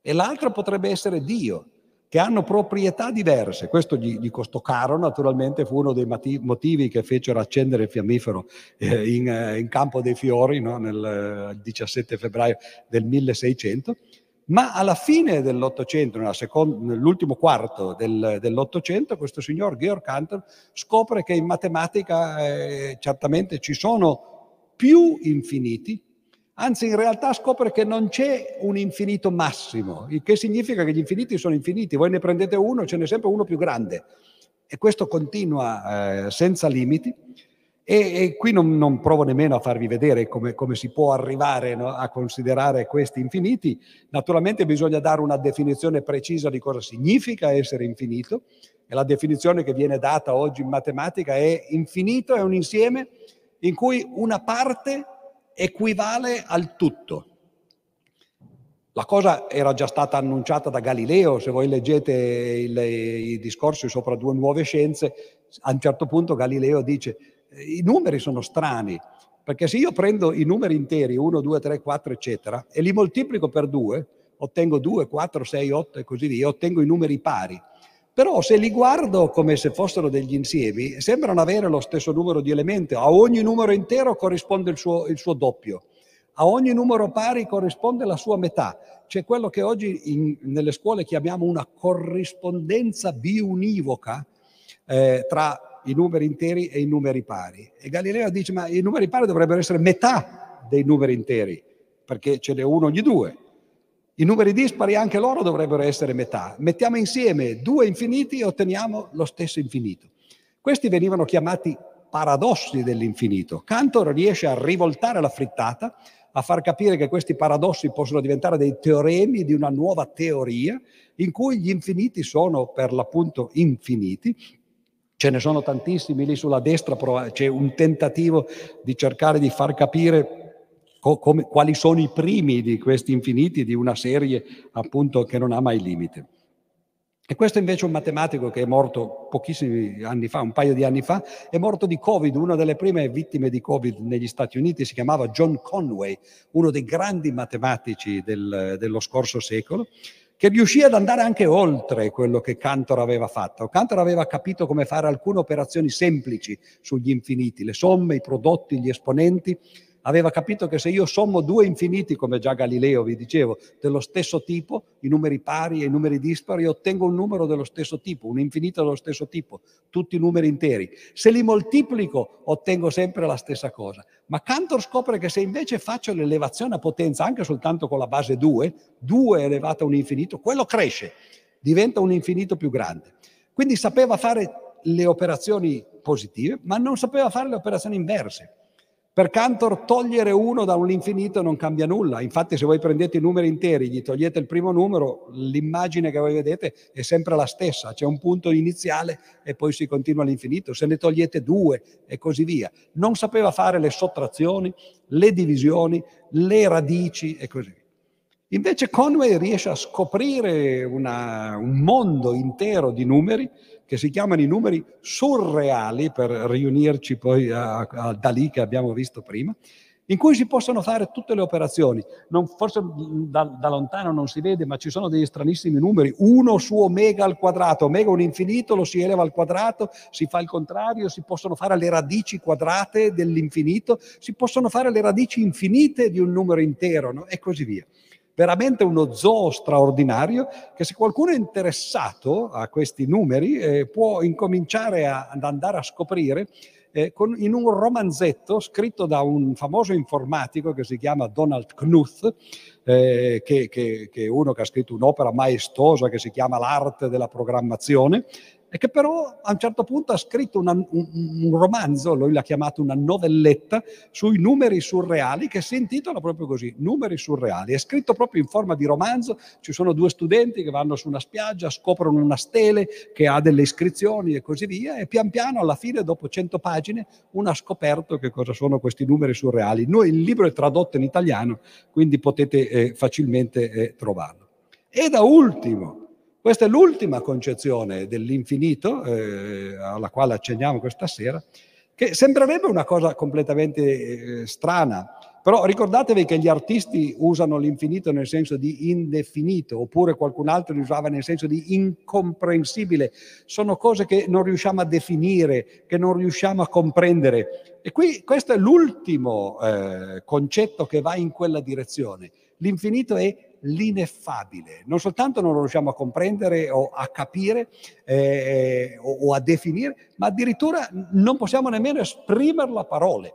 e l'altro potrebbe essere Dio, che hanno proprietà diverse. Questo gli, gli costò caro, naturalmente, fu uno dei motivi che fecero accendere il fiammifero eh, in, eh, in, Campo dei Fiori no? nel 17 eh, febbraio del 1600 ma alla fine dell'Ottocento, nell'ultimo quarto del, dell'Ottocento, questo signor Georg Cantor scopre che in matematica eh, certamente ci sono più infiniti, anzi in realtà scopre che non c'è un infinito massimo, il che significa che gli infiniti sono infiniti, voi ne prendete uno, ce n'è sempre uno più grande. E questo continua eh, senza limiti e, e qui non, non, provo nemmeno a farvi vedere come, come si può arrivare no, a considerare questi infiniti. Naturalmente bisogna dare una definizione precisa di cosa significa essere infinito e la definizione che viene data oggi in matematica è infinito è un insieme in cui una parte equivale al tutto. La cosa era già stata annunciata da Galileo, se voi leggete il, i discorsi sopra due nuove scienze, a un certo punto Galileo dice i numeri sono strani, perché se io prendo i numeri interi, 1, 2, 3, 4, eccetera, e li moltiplico per 2, ottengo 2, 4, 6, 8 e così via, ottengo i numeri pari. Però se li guardo come se fossero degli insiemi, sembrano avere lo stesso numero di elementi. A ogni numero intero corrisponde il suo, il suo doppio. A ogni numero pari corrisponde la sua metà. C'è quello che oggi in, nelle scuole chiamiamo una corrispondenza biunivoca eh, tra i numeri interi e i numeri pari. E Galileo dice, ma i numeri pari dovrebbero essere metà dei numeri interi, perché ce n'è uno ogni due. I numeri dispari anche loro dovrebbero essere metà. Mettiamo insieme due infiniti e otteniamo lo stesso infinito. Questi venivano chiamati paradossi dell'infinito. Cantor riesce a rivoltare la frittata, a far capire che questi paradossi possono diventare dei teoremi di una nuova teoria in cui gli infiniti sono per l'appunto infiniti Ce ne sono tantissimi lì sulla destra, c'è un tentativo di cercare di far capire co- come, quali sono i primi di questi infiniti di una serie appunto che non ha mai limite. E questo invece è un matematico che è morto pochissimi anni fa, un paio di anni fa, è morto di Covid, una delle prime vittime di Covid negli Stati Uniti, si chiamava John Conway, uno dei grandi matematici del, dello scorso secolo che riuscì ad andare anche oltre quello che Cantor aveva fatto. Cantor aveva capito come fare alcune operazioni semplici sugli infiniti, le somme, i prodotti, gli esponenti, aveva capito che se io sommo due infiniti, come già Galileo vi dicevo, dello stesso tipo, i numeri pari e i numeri dispari, ottengo un numero dello stesso tipo, un infinito dello stesso tipo, tutti i numeri interi. Se li moltiplico ottengo sempre la stessa cosa. Ma Cantor scopre che se invece faccio l'elevazione a potenza anche soltanto con la base 2, 2 elevata a un infinito, quello cresce, diventa un infinito più grande. Quindi sapeva fare le operazioni positive, ma non sapeva fare le operazioni inverse. Per Cantor togliere uno da un infinito non cambia nulla, infatti se voi prendete i numeri interi, gli togliete il primo numero, l'immagine che voi vedete è sempre la stessa, c'è un punto iniziale e poi si continua all'infinito, se ne togliete due e così via. Non sapeva fare le sottrazioni, le divisioni, le radici e così via. Invece Conway riesce a scoprire una, un mondo intero di numeri che si chiamano i numeri surreali, per riunirci poi a, a, da lì che abbiamo visto prima, in cui si possono fare tutte le operazioni. Non, forse da, da, lontano non si vede, ma ci sono degli stranissimi numeri. Uno su omega al quadrato, omega un infinito, lo si eleva al quadrato, si fa il contrario, si possono fare le radici quadrate dell'infinito, si possono fare le radici infinite di un numero intero, no? e così via veramente uno zoo straordinario che se qualcuno è interessato a questi numeri eh, può incominciare a, ad andare a scoprire eh, con, in un romanzetto scritto da un famoso informatico che si chiama Donald Knuth, eh, che, che, che, è uno che ha scritto un'opera maestosa che si chiama L'arte della programmazione e che però a un certo punto ha scritto una, un, un, romanzo, lui l'ha chiamato una novelletta, sui numeri surreali che si intitola proprio così, Numeri surreali. È scritto proprio in forma di romanzo, ci sono due studenti che vanno su una spiaggia, scoprono una stele che ha delle iscrizioni e così via e pian piano alla fine, dopo 100 pagine, uno ha scoperto che cosa sono questi numeri surreali. Noi il libro è tradotto in italiano, quindi potete eh, facilmente eh, trovarlo. E da ultimo, questa è l'ultima concezione dell'infinito eh, alla quale accenniamo questa sera, che sembrerebbe una cosa completamente eh, strana, però ricordatevi che gli artisti usano l'infinito nel senso di indefinito, oppure qualcun altro li usava nel senso di incomprensibile. Sono cose che non riusciamo a definire, che non riusciamo a comprendere. E qui questo è l'ultimo eh, concetto che va in quella direzione. L'infinito è l'ineffabile. Non soltanto non lo riusciamo a comprendere o a capire eh, o, o a definire, ma addirittura non possiamo nemmeno esprimerlo a parole.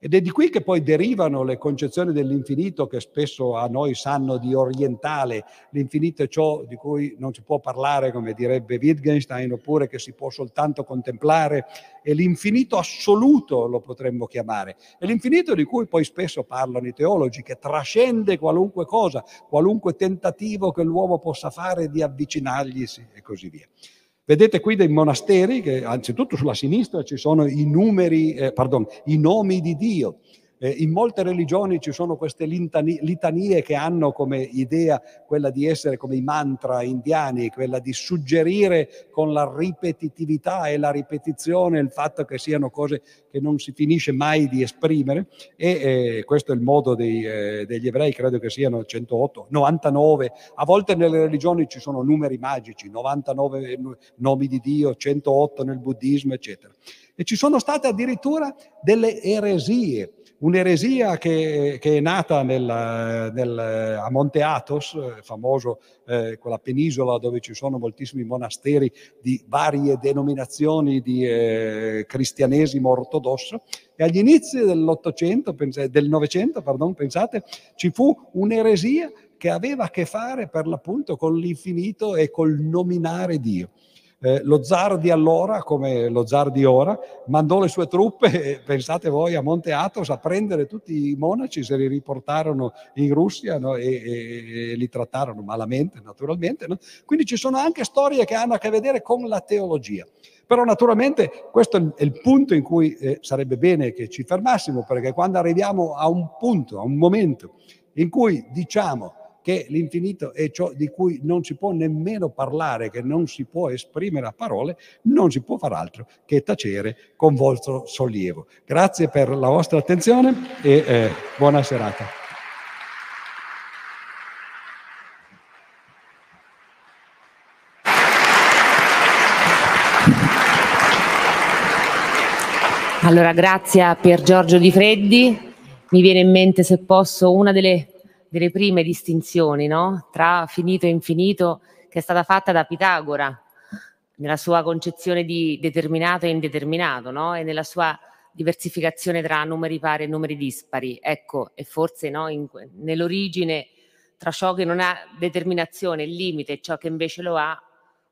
Ed è di qui che poi derivano le concezioni dell'infinito che spesso a noi sanno di orientale. L'infinito è ciò di cui non si può parlare, come direbbe Wittgenstein, oppure che si può soltanto contemplare. E l'infinito assoluto lo potremmo chiamare. E l'infinito di cui poi spesso parlano i teologi, che trascende qualunque cosa, qualunque tentativo che l'uomo possa fare di avvicinargli e così via. Vedete qui dei monasteri che anzitutto sulla sinistra ci sono i numeri, eh, pardon, i nomi di Dio. Eh, in molte religioni ci sono queste litanie, litanie che hanno come idea quella di essere come i mantra indiani, quella di suggerire con la ripetitività e la ripetizione il fatto che siano cose che non si finisce mai di esprimere. E eh, questo è il modo dei, eh, degli ebrei, credo che siano 108, 99, a volte nelle religioni ci sono numeri magici, 99 nomi di Dio, 108 nel buddismo, eccetera. E ci sono state addirittura delle eresie un'eresia che, che, è nata nel, nel, a Monte Athos, eh, famoso eh, quella penisola dove ci sono moltissimi monasteri di varie denominazioni di eh, cristianesimo ortodosso, e agli inizi dell'Ottocento, del Novecento, pardon, pensate, ci fu un'eresia che aveva a che fare per l'appunto con l'infinito e col nominare Dio. Eh, lo zar di allora, come lo zar di ora, mandò le sue truppe, pensate voi, a Monte Athos a prendere tutti i monaci, se li riportarono in Russia no? e, e, e, li trattarono malamente, naturalmente. No? Quindi ci sono anche storie che hanno a che vedere con la teologia. Però naturalmente questo è il punto in cui eh, sarebbe bene che ci fermassimo, perché quando arriviamo a un punto, a un momento in cui diciamo che l'infinito è ciò di cui non si può nemmeno parlare, che non si può esprimere a parole, non si può far altro che tacere con vostro sollievo. Grazie per la vostra attenzione e eh, buona serata. Allora, grazie a Pier Giorgio Di Freddi. Mi viene in mente, se posso, una delle, delle prime distinzioni no? tra finito e infinito che è stata fatta da Pitagora nella sua concezione di determinato e indeterminato no? e nella sua diversificazione tra numeri pari e numeri dispari. Ecco, e forse no, in, nell'origine tra ciò che non ha determinazione, il limite, e ciò che invece lo ha,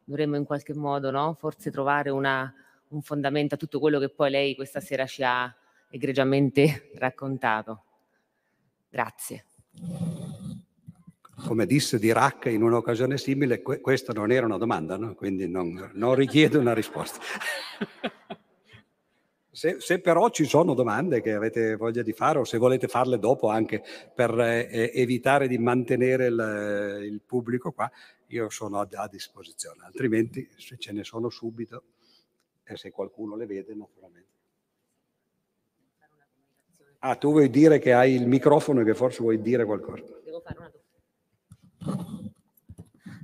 dovremmo in qualche modo no? forse trovare una, un fondamento a tutto quello che poi lei questa sera ci ha egregiamente raccontato. Grazie. Come disse Dirac in un'occasione simile, que- questa non era una domanda, no? quindi non, non richiede una risposta. Se, se, però ci sono domande che avete voglia di fare o se volete farle dopo anche per eh, evitare di mantenere il, il, pubblico qua, io sono a, a disposizione, altrimenti se ce ne sono subito e se qualcuno le vede naturalmente. Ah, tu vuoi dire che hai il microfono e che forse vuoi dire qualcosa. Devo fare una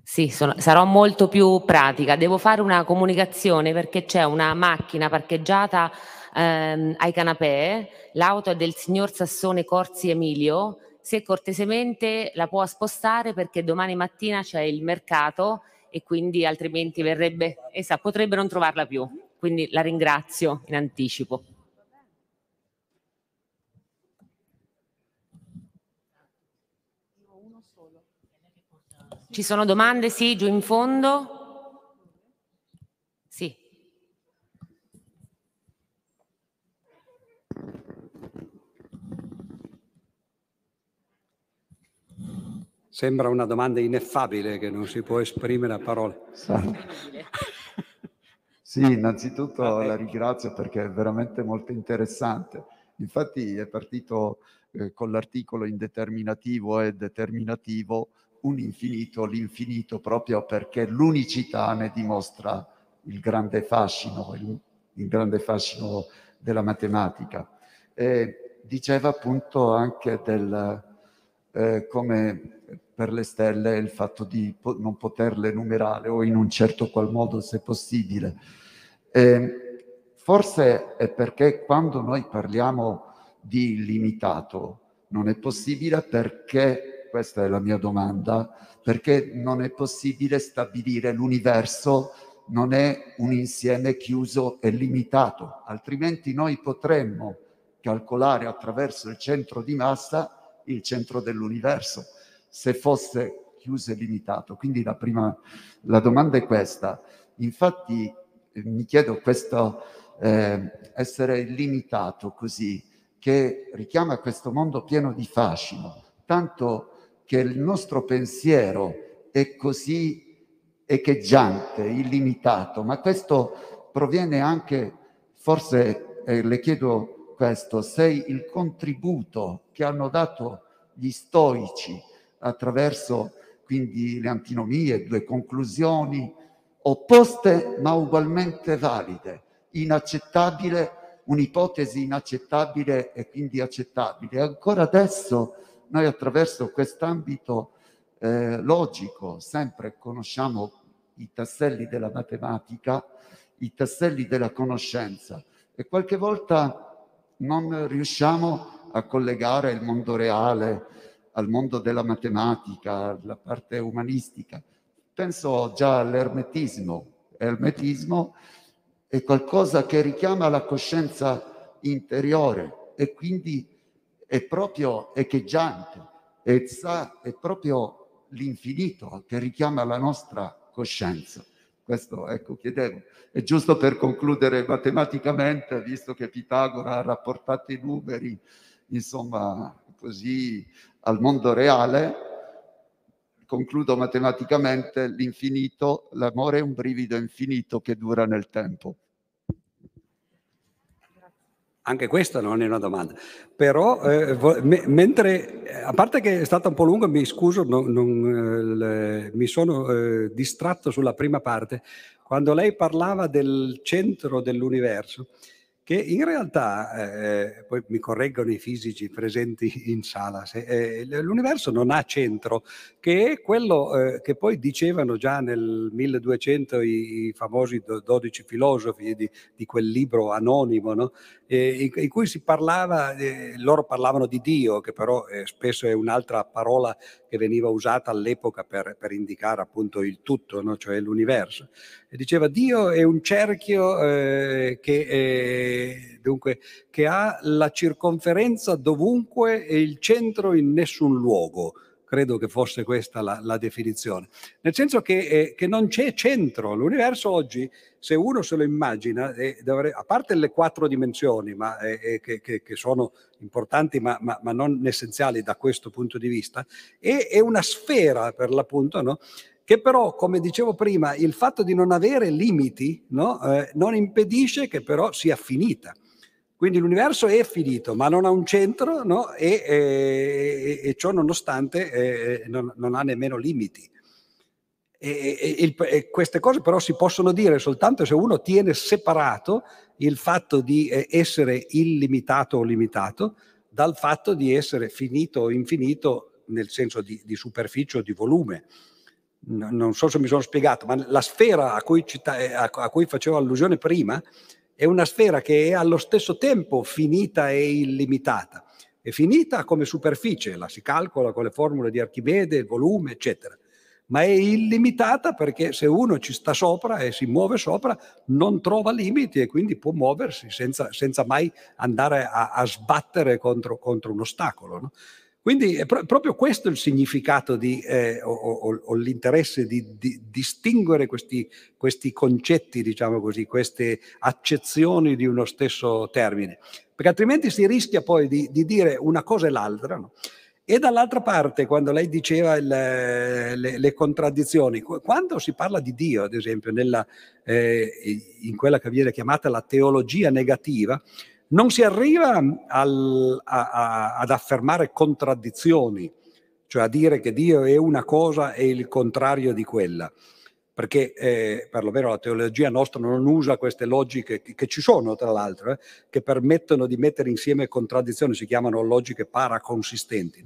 sì, sono, sarò molto più pratica. Devo fare una comunicazione perché c'è una macchina parcheggiata ehm, ai canapè, l'auto è del signor Sassone Corsi Emilio, se cortesemente la può spostare perché domani mattina c'è il mercato e quindi altrimenti verrebbe, esa, potrebbe non trovarla più quindi la ringrazio in anticipo. Ci sono domande? Sì, giù in fondo. Sì. Sembra una domanda ineffabile che non si può esprimere a parole. Sì, innanzitutto la ringrazio perché è veramente molto interessante. Infatti è partito eh, con l'articolo indeterminativo e determinativo un infinito, l'infinito, proprio perché l'unicità ne dimostra il grande fascino, il, il grande fascino della matematica. E diceva appunto anche del, eh, come per le stelle il fatto di po- non poterle numerare o in un certo qual modo se possibile. Eh, forse è perché quando noi parliamo di illimitato non è possibile perché, questa è la mia domanda, perché non è possibile stabilire l'universo non è un insieme chiuso e limitato, altrimenti noi potremmo calcolare attraverso il centro di massa il centro dell'universo, se fosse chiuso e limitato. Quindi la prima la domanda è questa. Infatti mi chiedo questo eh, essere limitato così, che richiama questo mondo pieno di fascino, tanto che il nostro pensiero è così echeggiante, illimitato, ma questo proviene anche, forse eh, le chiedo questo, se il contributo che hanno dato gli stoici attraverso quindi le antinomie, due conclusioni, opposte ma ugualmente valide, inaccettabile, un'ipotesi inaccettabile e quindi accettabile. Ancora adesso noi attraverso quest'ambito eh, logico sempre conosciamo i tasselli della matematica, i tasselli della conoscenza e qualche volta non riusciamo a collegare il mondo reale al mondo della matematica, alla parte umanistica. Penso già all'ermetismo. L'ermetismo è qualcosa che richiama la coscienza interiore e quindi è proprio echeggiante, è, è proprio l'infinito che richiama la nostra coscienza. Questo, ecco, chiedevo. E giusto per concludere matematicamente, visto che Pitagora ha rapportato i numeri, insomma, così al mondo reale, concludo matematicamente, l'infinito, l'amore è un brivido infinito che dura nel tempo. Anche questa non è una domanda. Però, eh, me, mentre, a parte che è stata un po' lunga, mi scuso, non, non, eh, mi sono eh, distratto sulla prima parte, quando lei parlava del centro dell'universo che in realtà, eh, poi mi correggono i fisici presenti in sala, se, eh, l'universo non ha centro, che è quello eh, che poi dicevano già nel 1200 i, i famosi 12 filosofi di, di, quel libro anonimo, no? in, in, cui si parlava, eh, loro parlavano di Dio, che però eh, spesso è un'altra parola che veniva usata all'epoca per, per indicare appunto il tutto, no? cioè l'universo. E diceva Dio è un cerchio eh, che, dunque, che ha la circonferenza dovunque e il centro in nessun luogo credo che fosse questa la, la definizione. Nel senso che, eh, che, non c'è centro. L'universo oggi, se uno se lo immagina, eh, dovrebbe, a parte le quattro dimensioni, ma, eh, eh, che, che, che, sono importanti ma, ma, ma, non essenziali da questo punto di vista, è, è una sfera per l'appunto, no? che però, come dicevo prima, il fatto di non avere limiti no? Eh, non impedisce che però sia finita. Quindi l'universo è finito, ma non ha un centro no? e, e, e, ciò nonostante eh, non, non, ha nemmeno limiti. E, il, queste cose però si possono dire soltanto se uno tiene separato il fatto di eh, essere illimitato o limitato dal fatto di essere finito o infinito nel senso di, di superficie o di volume. non so se mi sono spiegato, ma la sfera a cui, cita, a cui facevo allusione prima è una sfera che è allo stesso tempo finita e illimitata. È finita come superficie, la si calcola con le formule di Archimede, il volume, eccetera. Ma è illimitata perché se uno ci sta sopra e si muove sopra, non trova limiti e quindi può muoversi senza, senza mai andare a, a sbattere contro, contro, un ostacolo. No? Quindi è pro- proprio questo il significato di, eh, o, o, o, l'interesse di, di distinguere questi, questi, concetti, diciamo così, queste accezioni di uno stesso termine, perché altrimenti si rischia poi di, di dire una cosa e l'altra. No? E dall'altra parte, quando lei diceva il, le, le, contraddizioni, quando si parla di Dio, ad esempio, nella, eh, in quella che viene chiamata la teologia negativa, non si arriva al, a, a, ad affermare contraddizioni, cioè a dire che Dio è una cosa e il contrario di quella, perché eh, perlomeno la teologia nostra non usa queste logiche che, che ci sono, tra l'altro, eh, che permettono di mettere insieme contraddizioni, si chiamano logiche paraconsistenti.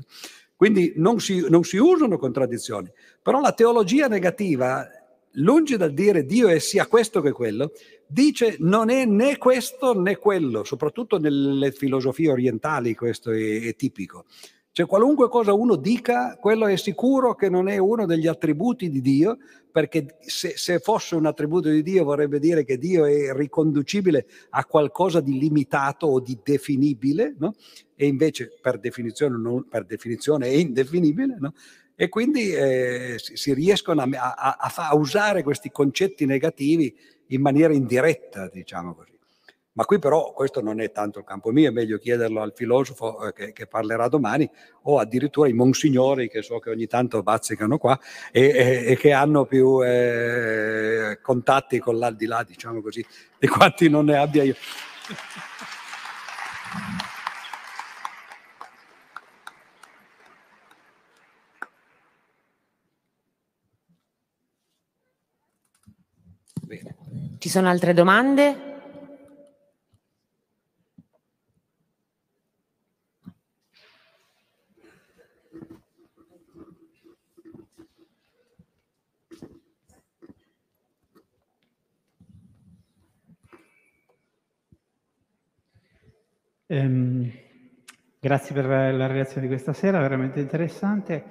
Quindi non si, non si usano contraddizioni, però la teologia negativa, lungi dal dire Dio è sia questo che quello, dice non è né questo né quello, soprattutto nelle filosofie orientali questo è, è tipico. Cioè qualunque cosa uno dica, quello è sicuro che non è uno degli attributi di Dio, perché se, se, fosse un attributo di Dio vorrebbe dire che Dio è riconducibile a qualcosa di limitato o di definibile, no? e invece per definizione, non, per definizione è indefinibile, no? e quindi eh, si, riescono a, a, a, a usare questi concetti negativi in maniera indiretta, diciamo così. Ma qui però questo non è tanto il campo mio, è meglio chiederlo al filosofo eh, che, che, parlerà domani o addirittura ai monsignori che so che ogni tanto bazzicano qua e, e, e che hanno più eh, contatti con l'aldilà, diciamo così, di quanti non ne abbia io. Ci sono altre domande? Um, grazie per la relazione di questa sera, veramente interessante.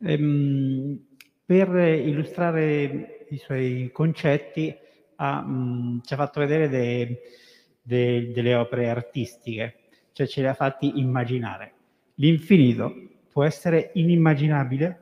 Um, per illustrare i suoi concetti, ha, mh, ci ha fatto vedere de, de, delle opere artistiche, cioè ce le ha fatti immaginare. L'infinito può essere inimmaginabile?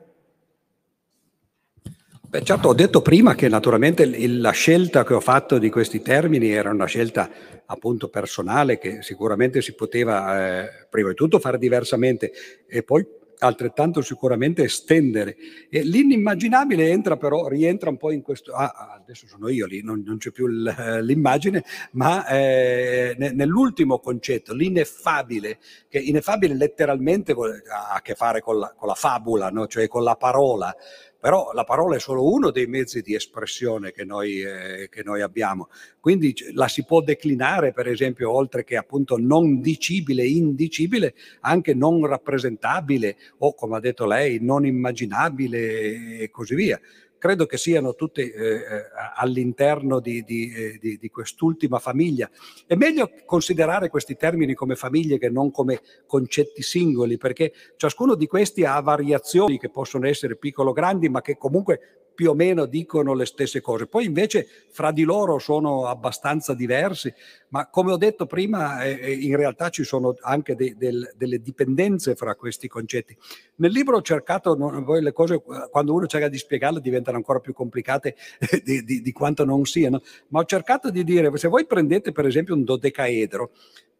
Beh, certo, ho detto prima che naturalmente la scelta che ho fatto di questi termini era una scelta appunto personale che sicuramente si poteva eh, prima di tutto fare diversamente e poi altrettanto sicuramente estendere. E l'inimmaginabile entra però, rientra un po' in questo, ah, ah adesso sono io lì, non, non c'è più l'immagine, ma eh, nell'ultimo concetto, l'ineffabile, che ineffabile letteralmente ha a che fare con la, con la fabula, no? cioè con la parola, però la parola è solo uno dei mezzi di espressione che noi, eh, che noi, abbiamo. Quindi la si può declinare, per esempio, oltre che appunto non dicibile, indicibile, anche non rappresentabile o, come ha detto lei, non immaginabile e così via credo che siano tutte eh, eh, all'interno di, di, eh, di, di, quest'ultima famiglia. È meglio considerare questi termini come famiglie che non come concetti singoli, perché ciascuno di questi ha variazioni che possono essere piccolo-grandi, ma che comunque più o meno dicono le stesse cose. Poi invece fra di loro sono abbastanza diversi, ma come ho detto prima, eh, eh in realtà ci sono anche de, de, delle dipendenze fra questi concetti. Nel libro ho cercato, poi le cose quando uno cerca di spiegarle diventano ancora più complicate di, di, di quanto non siano, ma ho cercato di dire, se voi prendete per esempio un dodecaedro,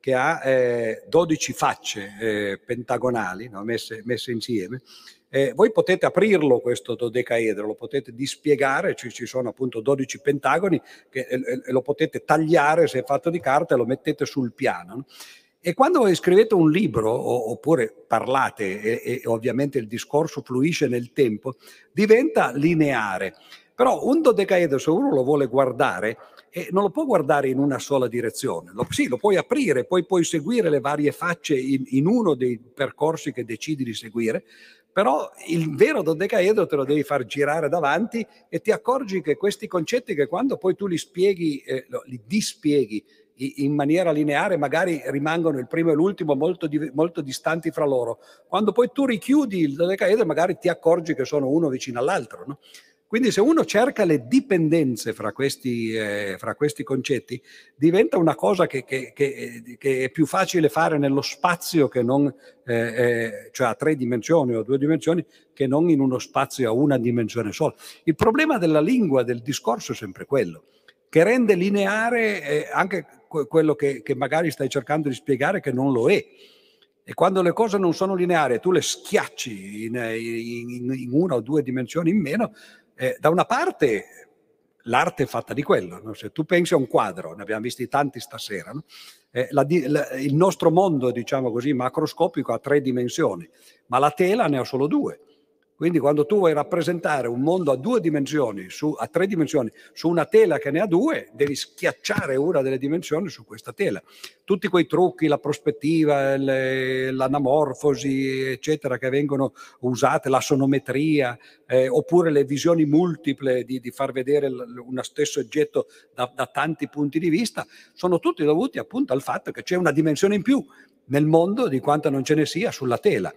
che ha eh, 12 facce eh, pentagonali no, messe, messe insieme, eh, voi potete aprirlo questo dodecaedro, lo potete dispiegare, ci, ci sono appunto 12 pentagoni che, e, e, lo potete tagliare se è fatto di carta e lo mettete sul piano. No? E quando voi scrivete un libro o, oppure parlate e, e ovviamente il discorso fluisce nel tempo, diventa lineare. Però un dodecaedro, se uno lo vuole guardare, eh, non lo può guardare in una sola direzione. Lo, sì, lo puoi aprire, poi puoi seguire le varie facce in, in, uno dei percorsi che decidi di seguire, però il vero dodecaedro te lo devi far girare davanti e ti accorgi che questi concetti che quando poi tu li spieghi, eh, li dispieghi in maniera lineare, magari rimangono il primo e l'ultimo molto, molto distanti fra loro. Quando poi tu richiudi il dodecaedro, magari ti accorgi che sono uno vicino all'altro. No? Quindi se uno cerca le dipendenze fra questi, eh, fra questi concetti, diventa una cosa che, che, che, che, è più facile fare nello spazio che non, eh, eh, cioè a tre dimensioni o a due dimensioni, che non in uno spazio a una dimensione sola. Il problema della lingua, del discorso è sempre quello, che rende lineare eh, anche quello che, magari stai cercando di spiegare che non lo è. E quando le cose non sono lineari, tu le schiacci in, in, in una o due dimensioni in meno, eh, da una parte l'arte è fatta di quello, no? se tu pensi a un quadro, ne abbiamo visti tanti stasera, no? eh, la, la, il nostro mondo, diciamo così, macroscopico ha tre dimensioni, ma la tela ne ha solo due. Quindi quando tu vuoi rappresentare un mondo a due dimensioni, su, a tre dimensioni, su una tela che ne ha due, devi schiacciare una delle dimensioni su questa tela. Tutti quei trucchi, la prospettiva, le, l'anamorfosi, eccetera, che vengono usate, la sonometria, eh, oppure le visioni multiple di, di far vedere uno stesso oggetto da, da tanti punti di vista, sono tutti dovuti appunto al fatto che c'è una dimensione in più nel mondo di quanto non ce ne sia sulla tela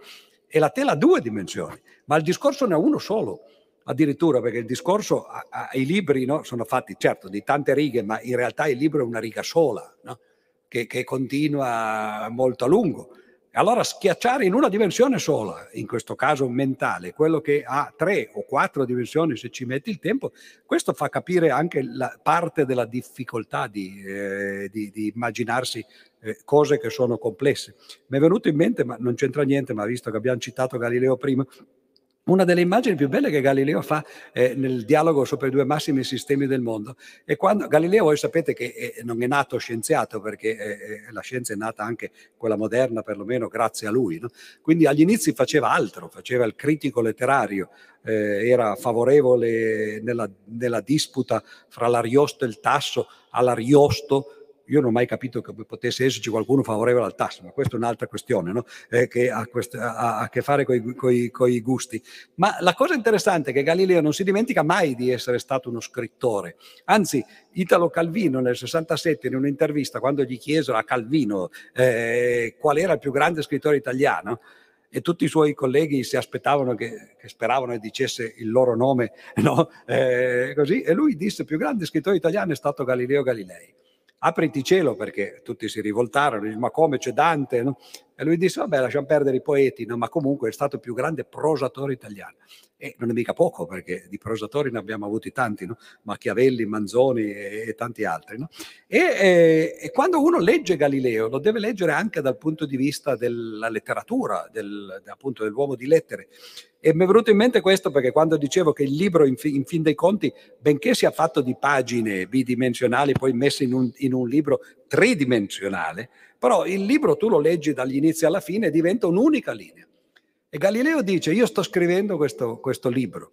e la tela ha due dimensioni, ma il discorso ne ha uno solo. Addirittura perché il discorso, i libri no, sono fatti certo di tante righe, ma in realtà il libro è una riga sola, no? che, che continua molto a lungo. Allora schiacciare in una dimensione sola, in questo caso mentale, quello che ha tre o quattro dimensioni se ci metti il tempo, questo fa capire anche la parte della difficoltà di, eh, di, di immaginarsi eh, cose che sono complesse. Mi è venuto in mente, ma non c'entra niente, ma visto che abbiamo citato Galileo prima, una delle immagini più belle che Galileo fa eh, nel dialogo sopra i due massimi sistemi del mondo è quando Galileo, voi sapete che eh, non è nato scienziato perché eh, eh, la scienza è nata anche quella moderna perlomeno grazie a lui, no? quindi agli inizi faceva altro, faceva il critico letterario, eh, era favorevole nella, nella disputa fra l'Ariosto e il Tasso all'Ariosto io non ho mai capito come potesse esserci qualcuno favorevole al tasso, ma questa è un'altra questione no? eh, che ha, quest- ha, a che fare con i gusti. Ma la cosa interessante è che Galileo non si dimentica mai di essere stato uno scrittore, anzi Italo Calvino nel 67 in un'intervista quando gli chiesero a Calvino eh, qual era il più grande scrittore italiano, e tutti i suoi colleghi si aspettavano che, che speravano che dicesse il loro nome, no? eh, così, e lui disse il più grande scrittore italiano è stato Galileo Galilei apriti cielo perché tutti si rivoltarono, ma come c'è Dante? No? E lui disse, vabbè, lasciamo perdere i poeti, no? ma comunque è stato il più grande prosatore italiano. E non è mica poco, perché di prosatori ne abbiamo avuti tanti, no? Machiavelli, Manzoni e, e tanti altri. No? E, e, e, quando uno legge Galileo, lo deve leggere anche dal punto di vista della letteratura, del, appunto dell'uomo di lettere. E mi è venuto in mente questo perché quando dicevo che il libro, in, fi, in fin dei conti, benché sia fatto di pagine bidimensionali, poi messe in un, in un libro tridimensionale, però il libro tu lo leggi dagli inizi alla fine e diventa un'unica linea. E Galileo dice, io sto scrivendo questo, questo libro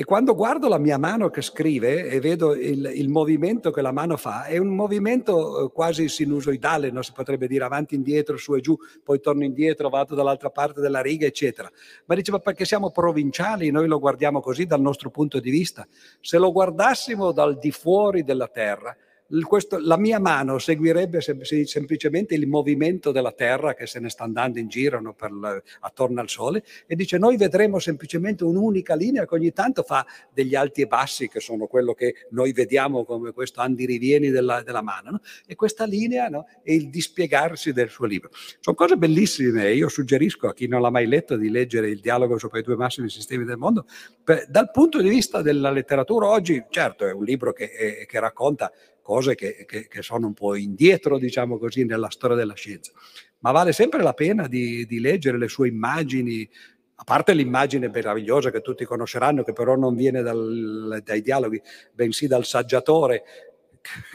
e quando guardo la mia mano che scrive e vedo il, il, movimento che la mano fa, è un movimento eh, quasi sinusoidale, non si potrebbe dire avanti, indietro, su e giù, poi torno indietro, vado dall'altra parte della riga, eccetera. Ma diceva perché siamo provinciali, noi lo guardiamo così dal nostro punto di vista. Se lo guardassimo dal di fuori della terra, questo, la mia mano seguirebbe sem- semplicemente il movimento della Terra che se ne sta andando in giro no, la, attorno al Sole e dice noi vedremo semplicemente un'unica linea che ogni tanto fa degli alti e bassi che sono quello che noi vediamo come questo andirivieni della, della mano no? e questa linea no, è il dispiegarsi del suo libro. Sono cose bellissime io suggerisco a chi non l'ha mai letto di leggere il dialogo sopra i due massimi sistemi del mondo. Per, dal punto di vista della letteratura oggi, certo è un libro che, è, che racconta cose che, che, che, sono un po' indietro, diciamo così, nella storia della scienza. Ma vale sempre la pena di, di leggere le sue immagini, a parte l'immagine meravigliosa che tutti conosceranno, che però non viene dal, dai dialoghi, bensì dal saggiatore,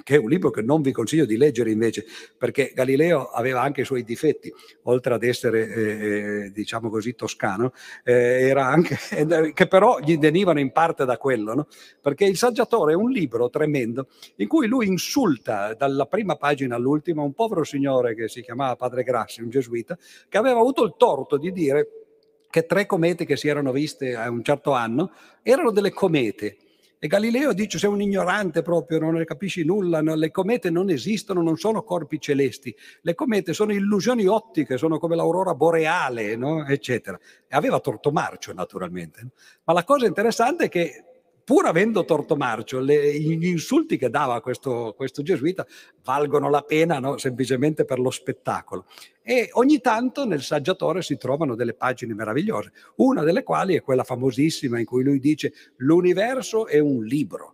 che è un libro che non vi consiglio di leggere invece, perché Galileo aveva anche i suoi difetti, oltre ad essere, eh, eh diciamo così, toscano, eh, anche, che però gli venivano in parte da quello, no? perché Il Saggiatore è un libro tremendo in cui lui insulta dalla prima pagina all'ultima un povero signore che si chiamava Padre Grassi, un gesuita, che aveva avuto il torto di dire che tre comete che si erano viste a un certo anno erano delle comete e Galileo dice sei un ignorante proprio, non ne capisci nulla, no? le comete non esistono, non sono corpi celesti, le comete sono illusioni ottiche, sono come l'aurora boreale, no? eccetera. E aveva torto marcio naturalmente. Ma la cosa interessante è che pur avendo torto marcio, le, gli insulti che dava questo, questo gesuita valgono la pena no? semplicemente per lo spettacolo. E ogni tanto nel saggiatore si trovano delle pagine meravigliose, una delle quali è quella famosissima in cui lui dice l'universo è un libro.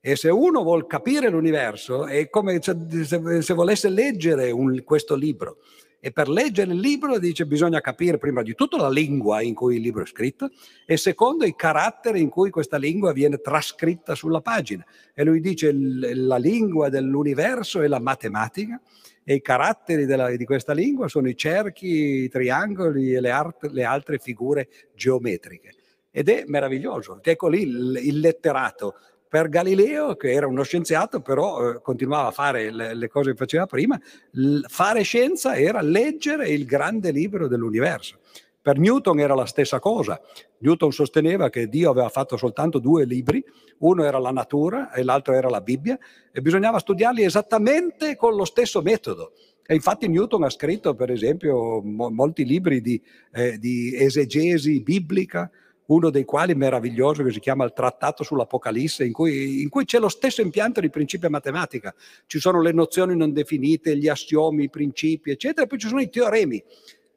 E se uno vuol capire l'universo, è come se, se volesse leggere un, questo libro e per leggere il libro dice bisogna capire prima di tutto la lingua in cui il libro è scritto e secondo i caratteri in cui questa lingua viene trascritta sulla pagina. E lui dice la lingua dell'universo è la matematica e i caratteri della, di questa lingua sono i cerchi, i triangoli e le, art, le altre figure geometriche. Ed è meraviglioso. Ecco lì il letterato per Galileo, che era uno scienziato, però eh, continuava a fare le, le, cose che faceva prima, l- fare scienza era leggere il grande libro dell'universo. Per Newton era la stessa cosa. Newton sosteneva che Dio aveva fatto soltanto due libri, uno era la natura e l'altro era la Bibbia, e bisognava studiarli esattamente con lo stesso metodo. E infatti Newton ha scritto, per esempio, mo- molti libri di, eh, di esegesi biblica, uno dei quali meraviglioso che si chiama il Trattato sull'Apocalisse, in cui, in cui c'è lo stesso impianto di principio matematica. Ci sono le nozioni non definite, gli assiomi, i principi, eccetera, e poi ci sono i teoremi.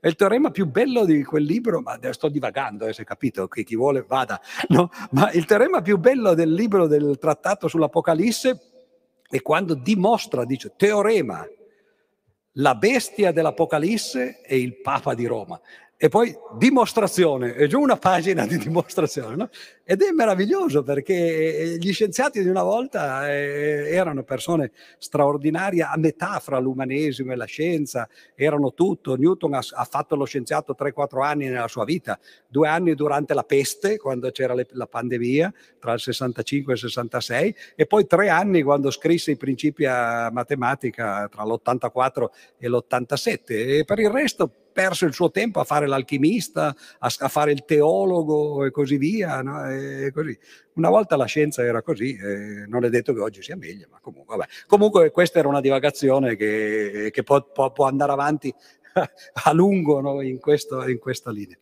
E il teorema più bello di quel libro, ma sto divagando, eh, se capito, che chi vuole vada, no? ma il teorema più bello del libro del trattato sull'Apocalisse è quando dimostra, dice, teorema, la bestia dell'Apocalisse è il Papa di Roma e poi dimostrazione, è giù una pagina di dimostrazione, no? Ed è meraviglioso perché eh, gli scienziati di una volta eh, erano persone straordinarie a metà fra l'umanesimo e la scienza, erano tutto. Newton ha, ha fatto lo scienziato 3-4 anni nella sua vita, due anni durante la peste, quando c'era le, la pandemia, tra il 65 e il 66, e poi tre anni quando scrisse i principi a matematica tra l'84 e l'87. E per il resto perso il suo tempo a fare l'alchimista, a, a fare il teologo e così via. No? E così. Una volta la scienza era così, non è detto che oggi sia meglio, ma comunque, vabbè. comunque questa era una divagazione che, che può, può, può, andare avanti a lungo no? in, questo, in questa linea.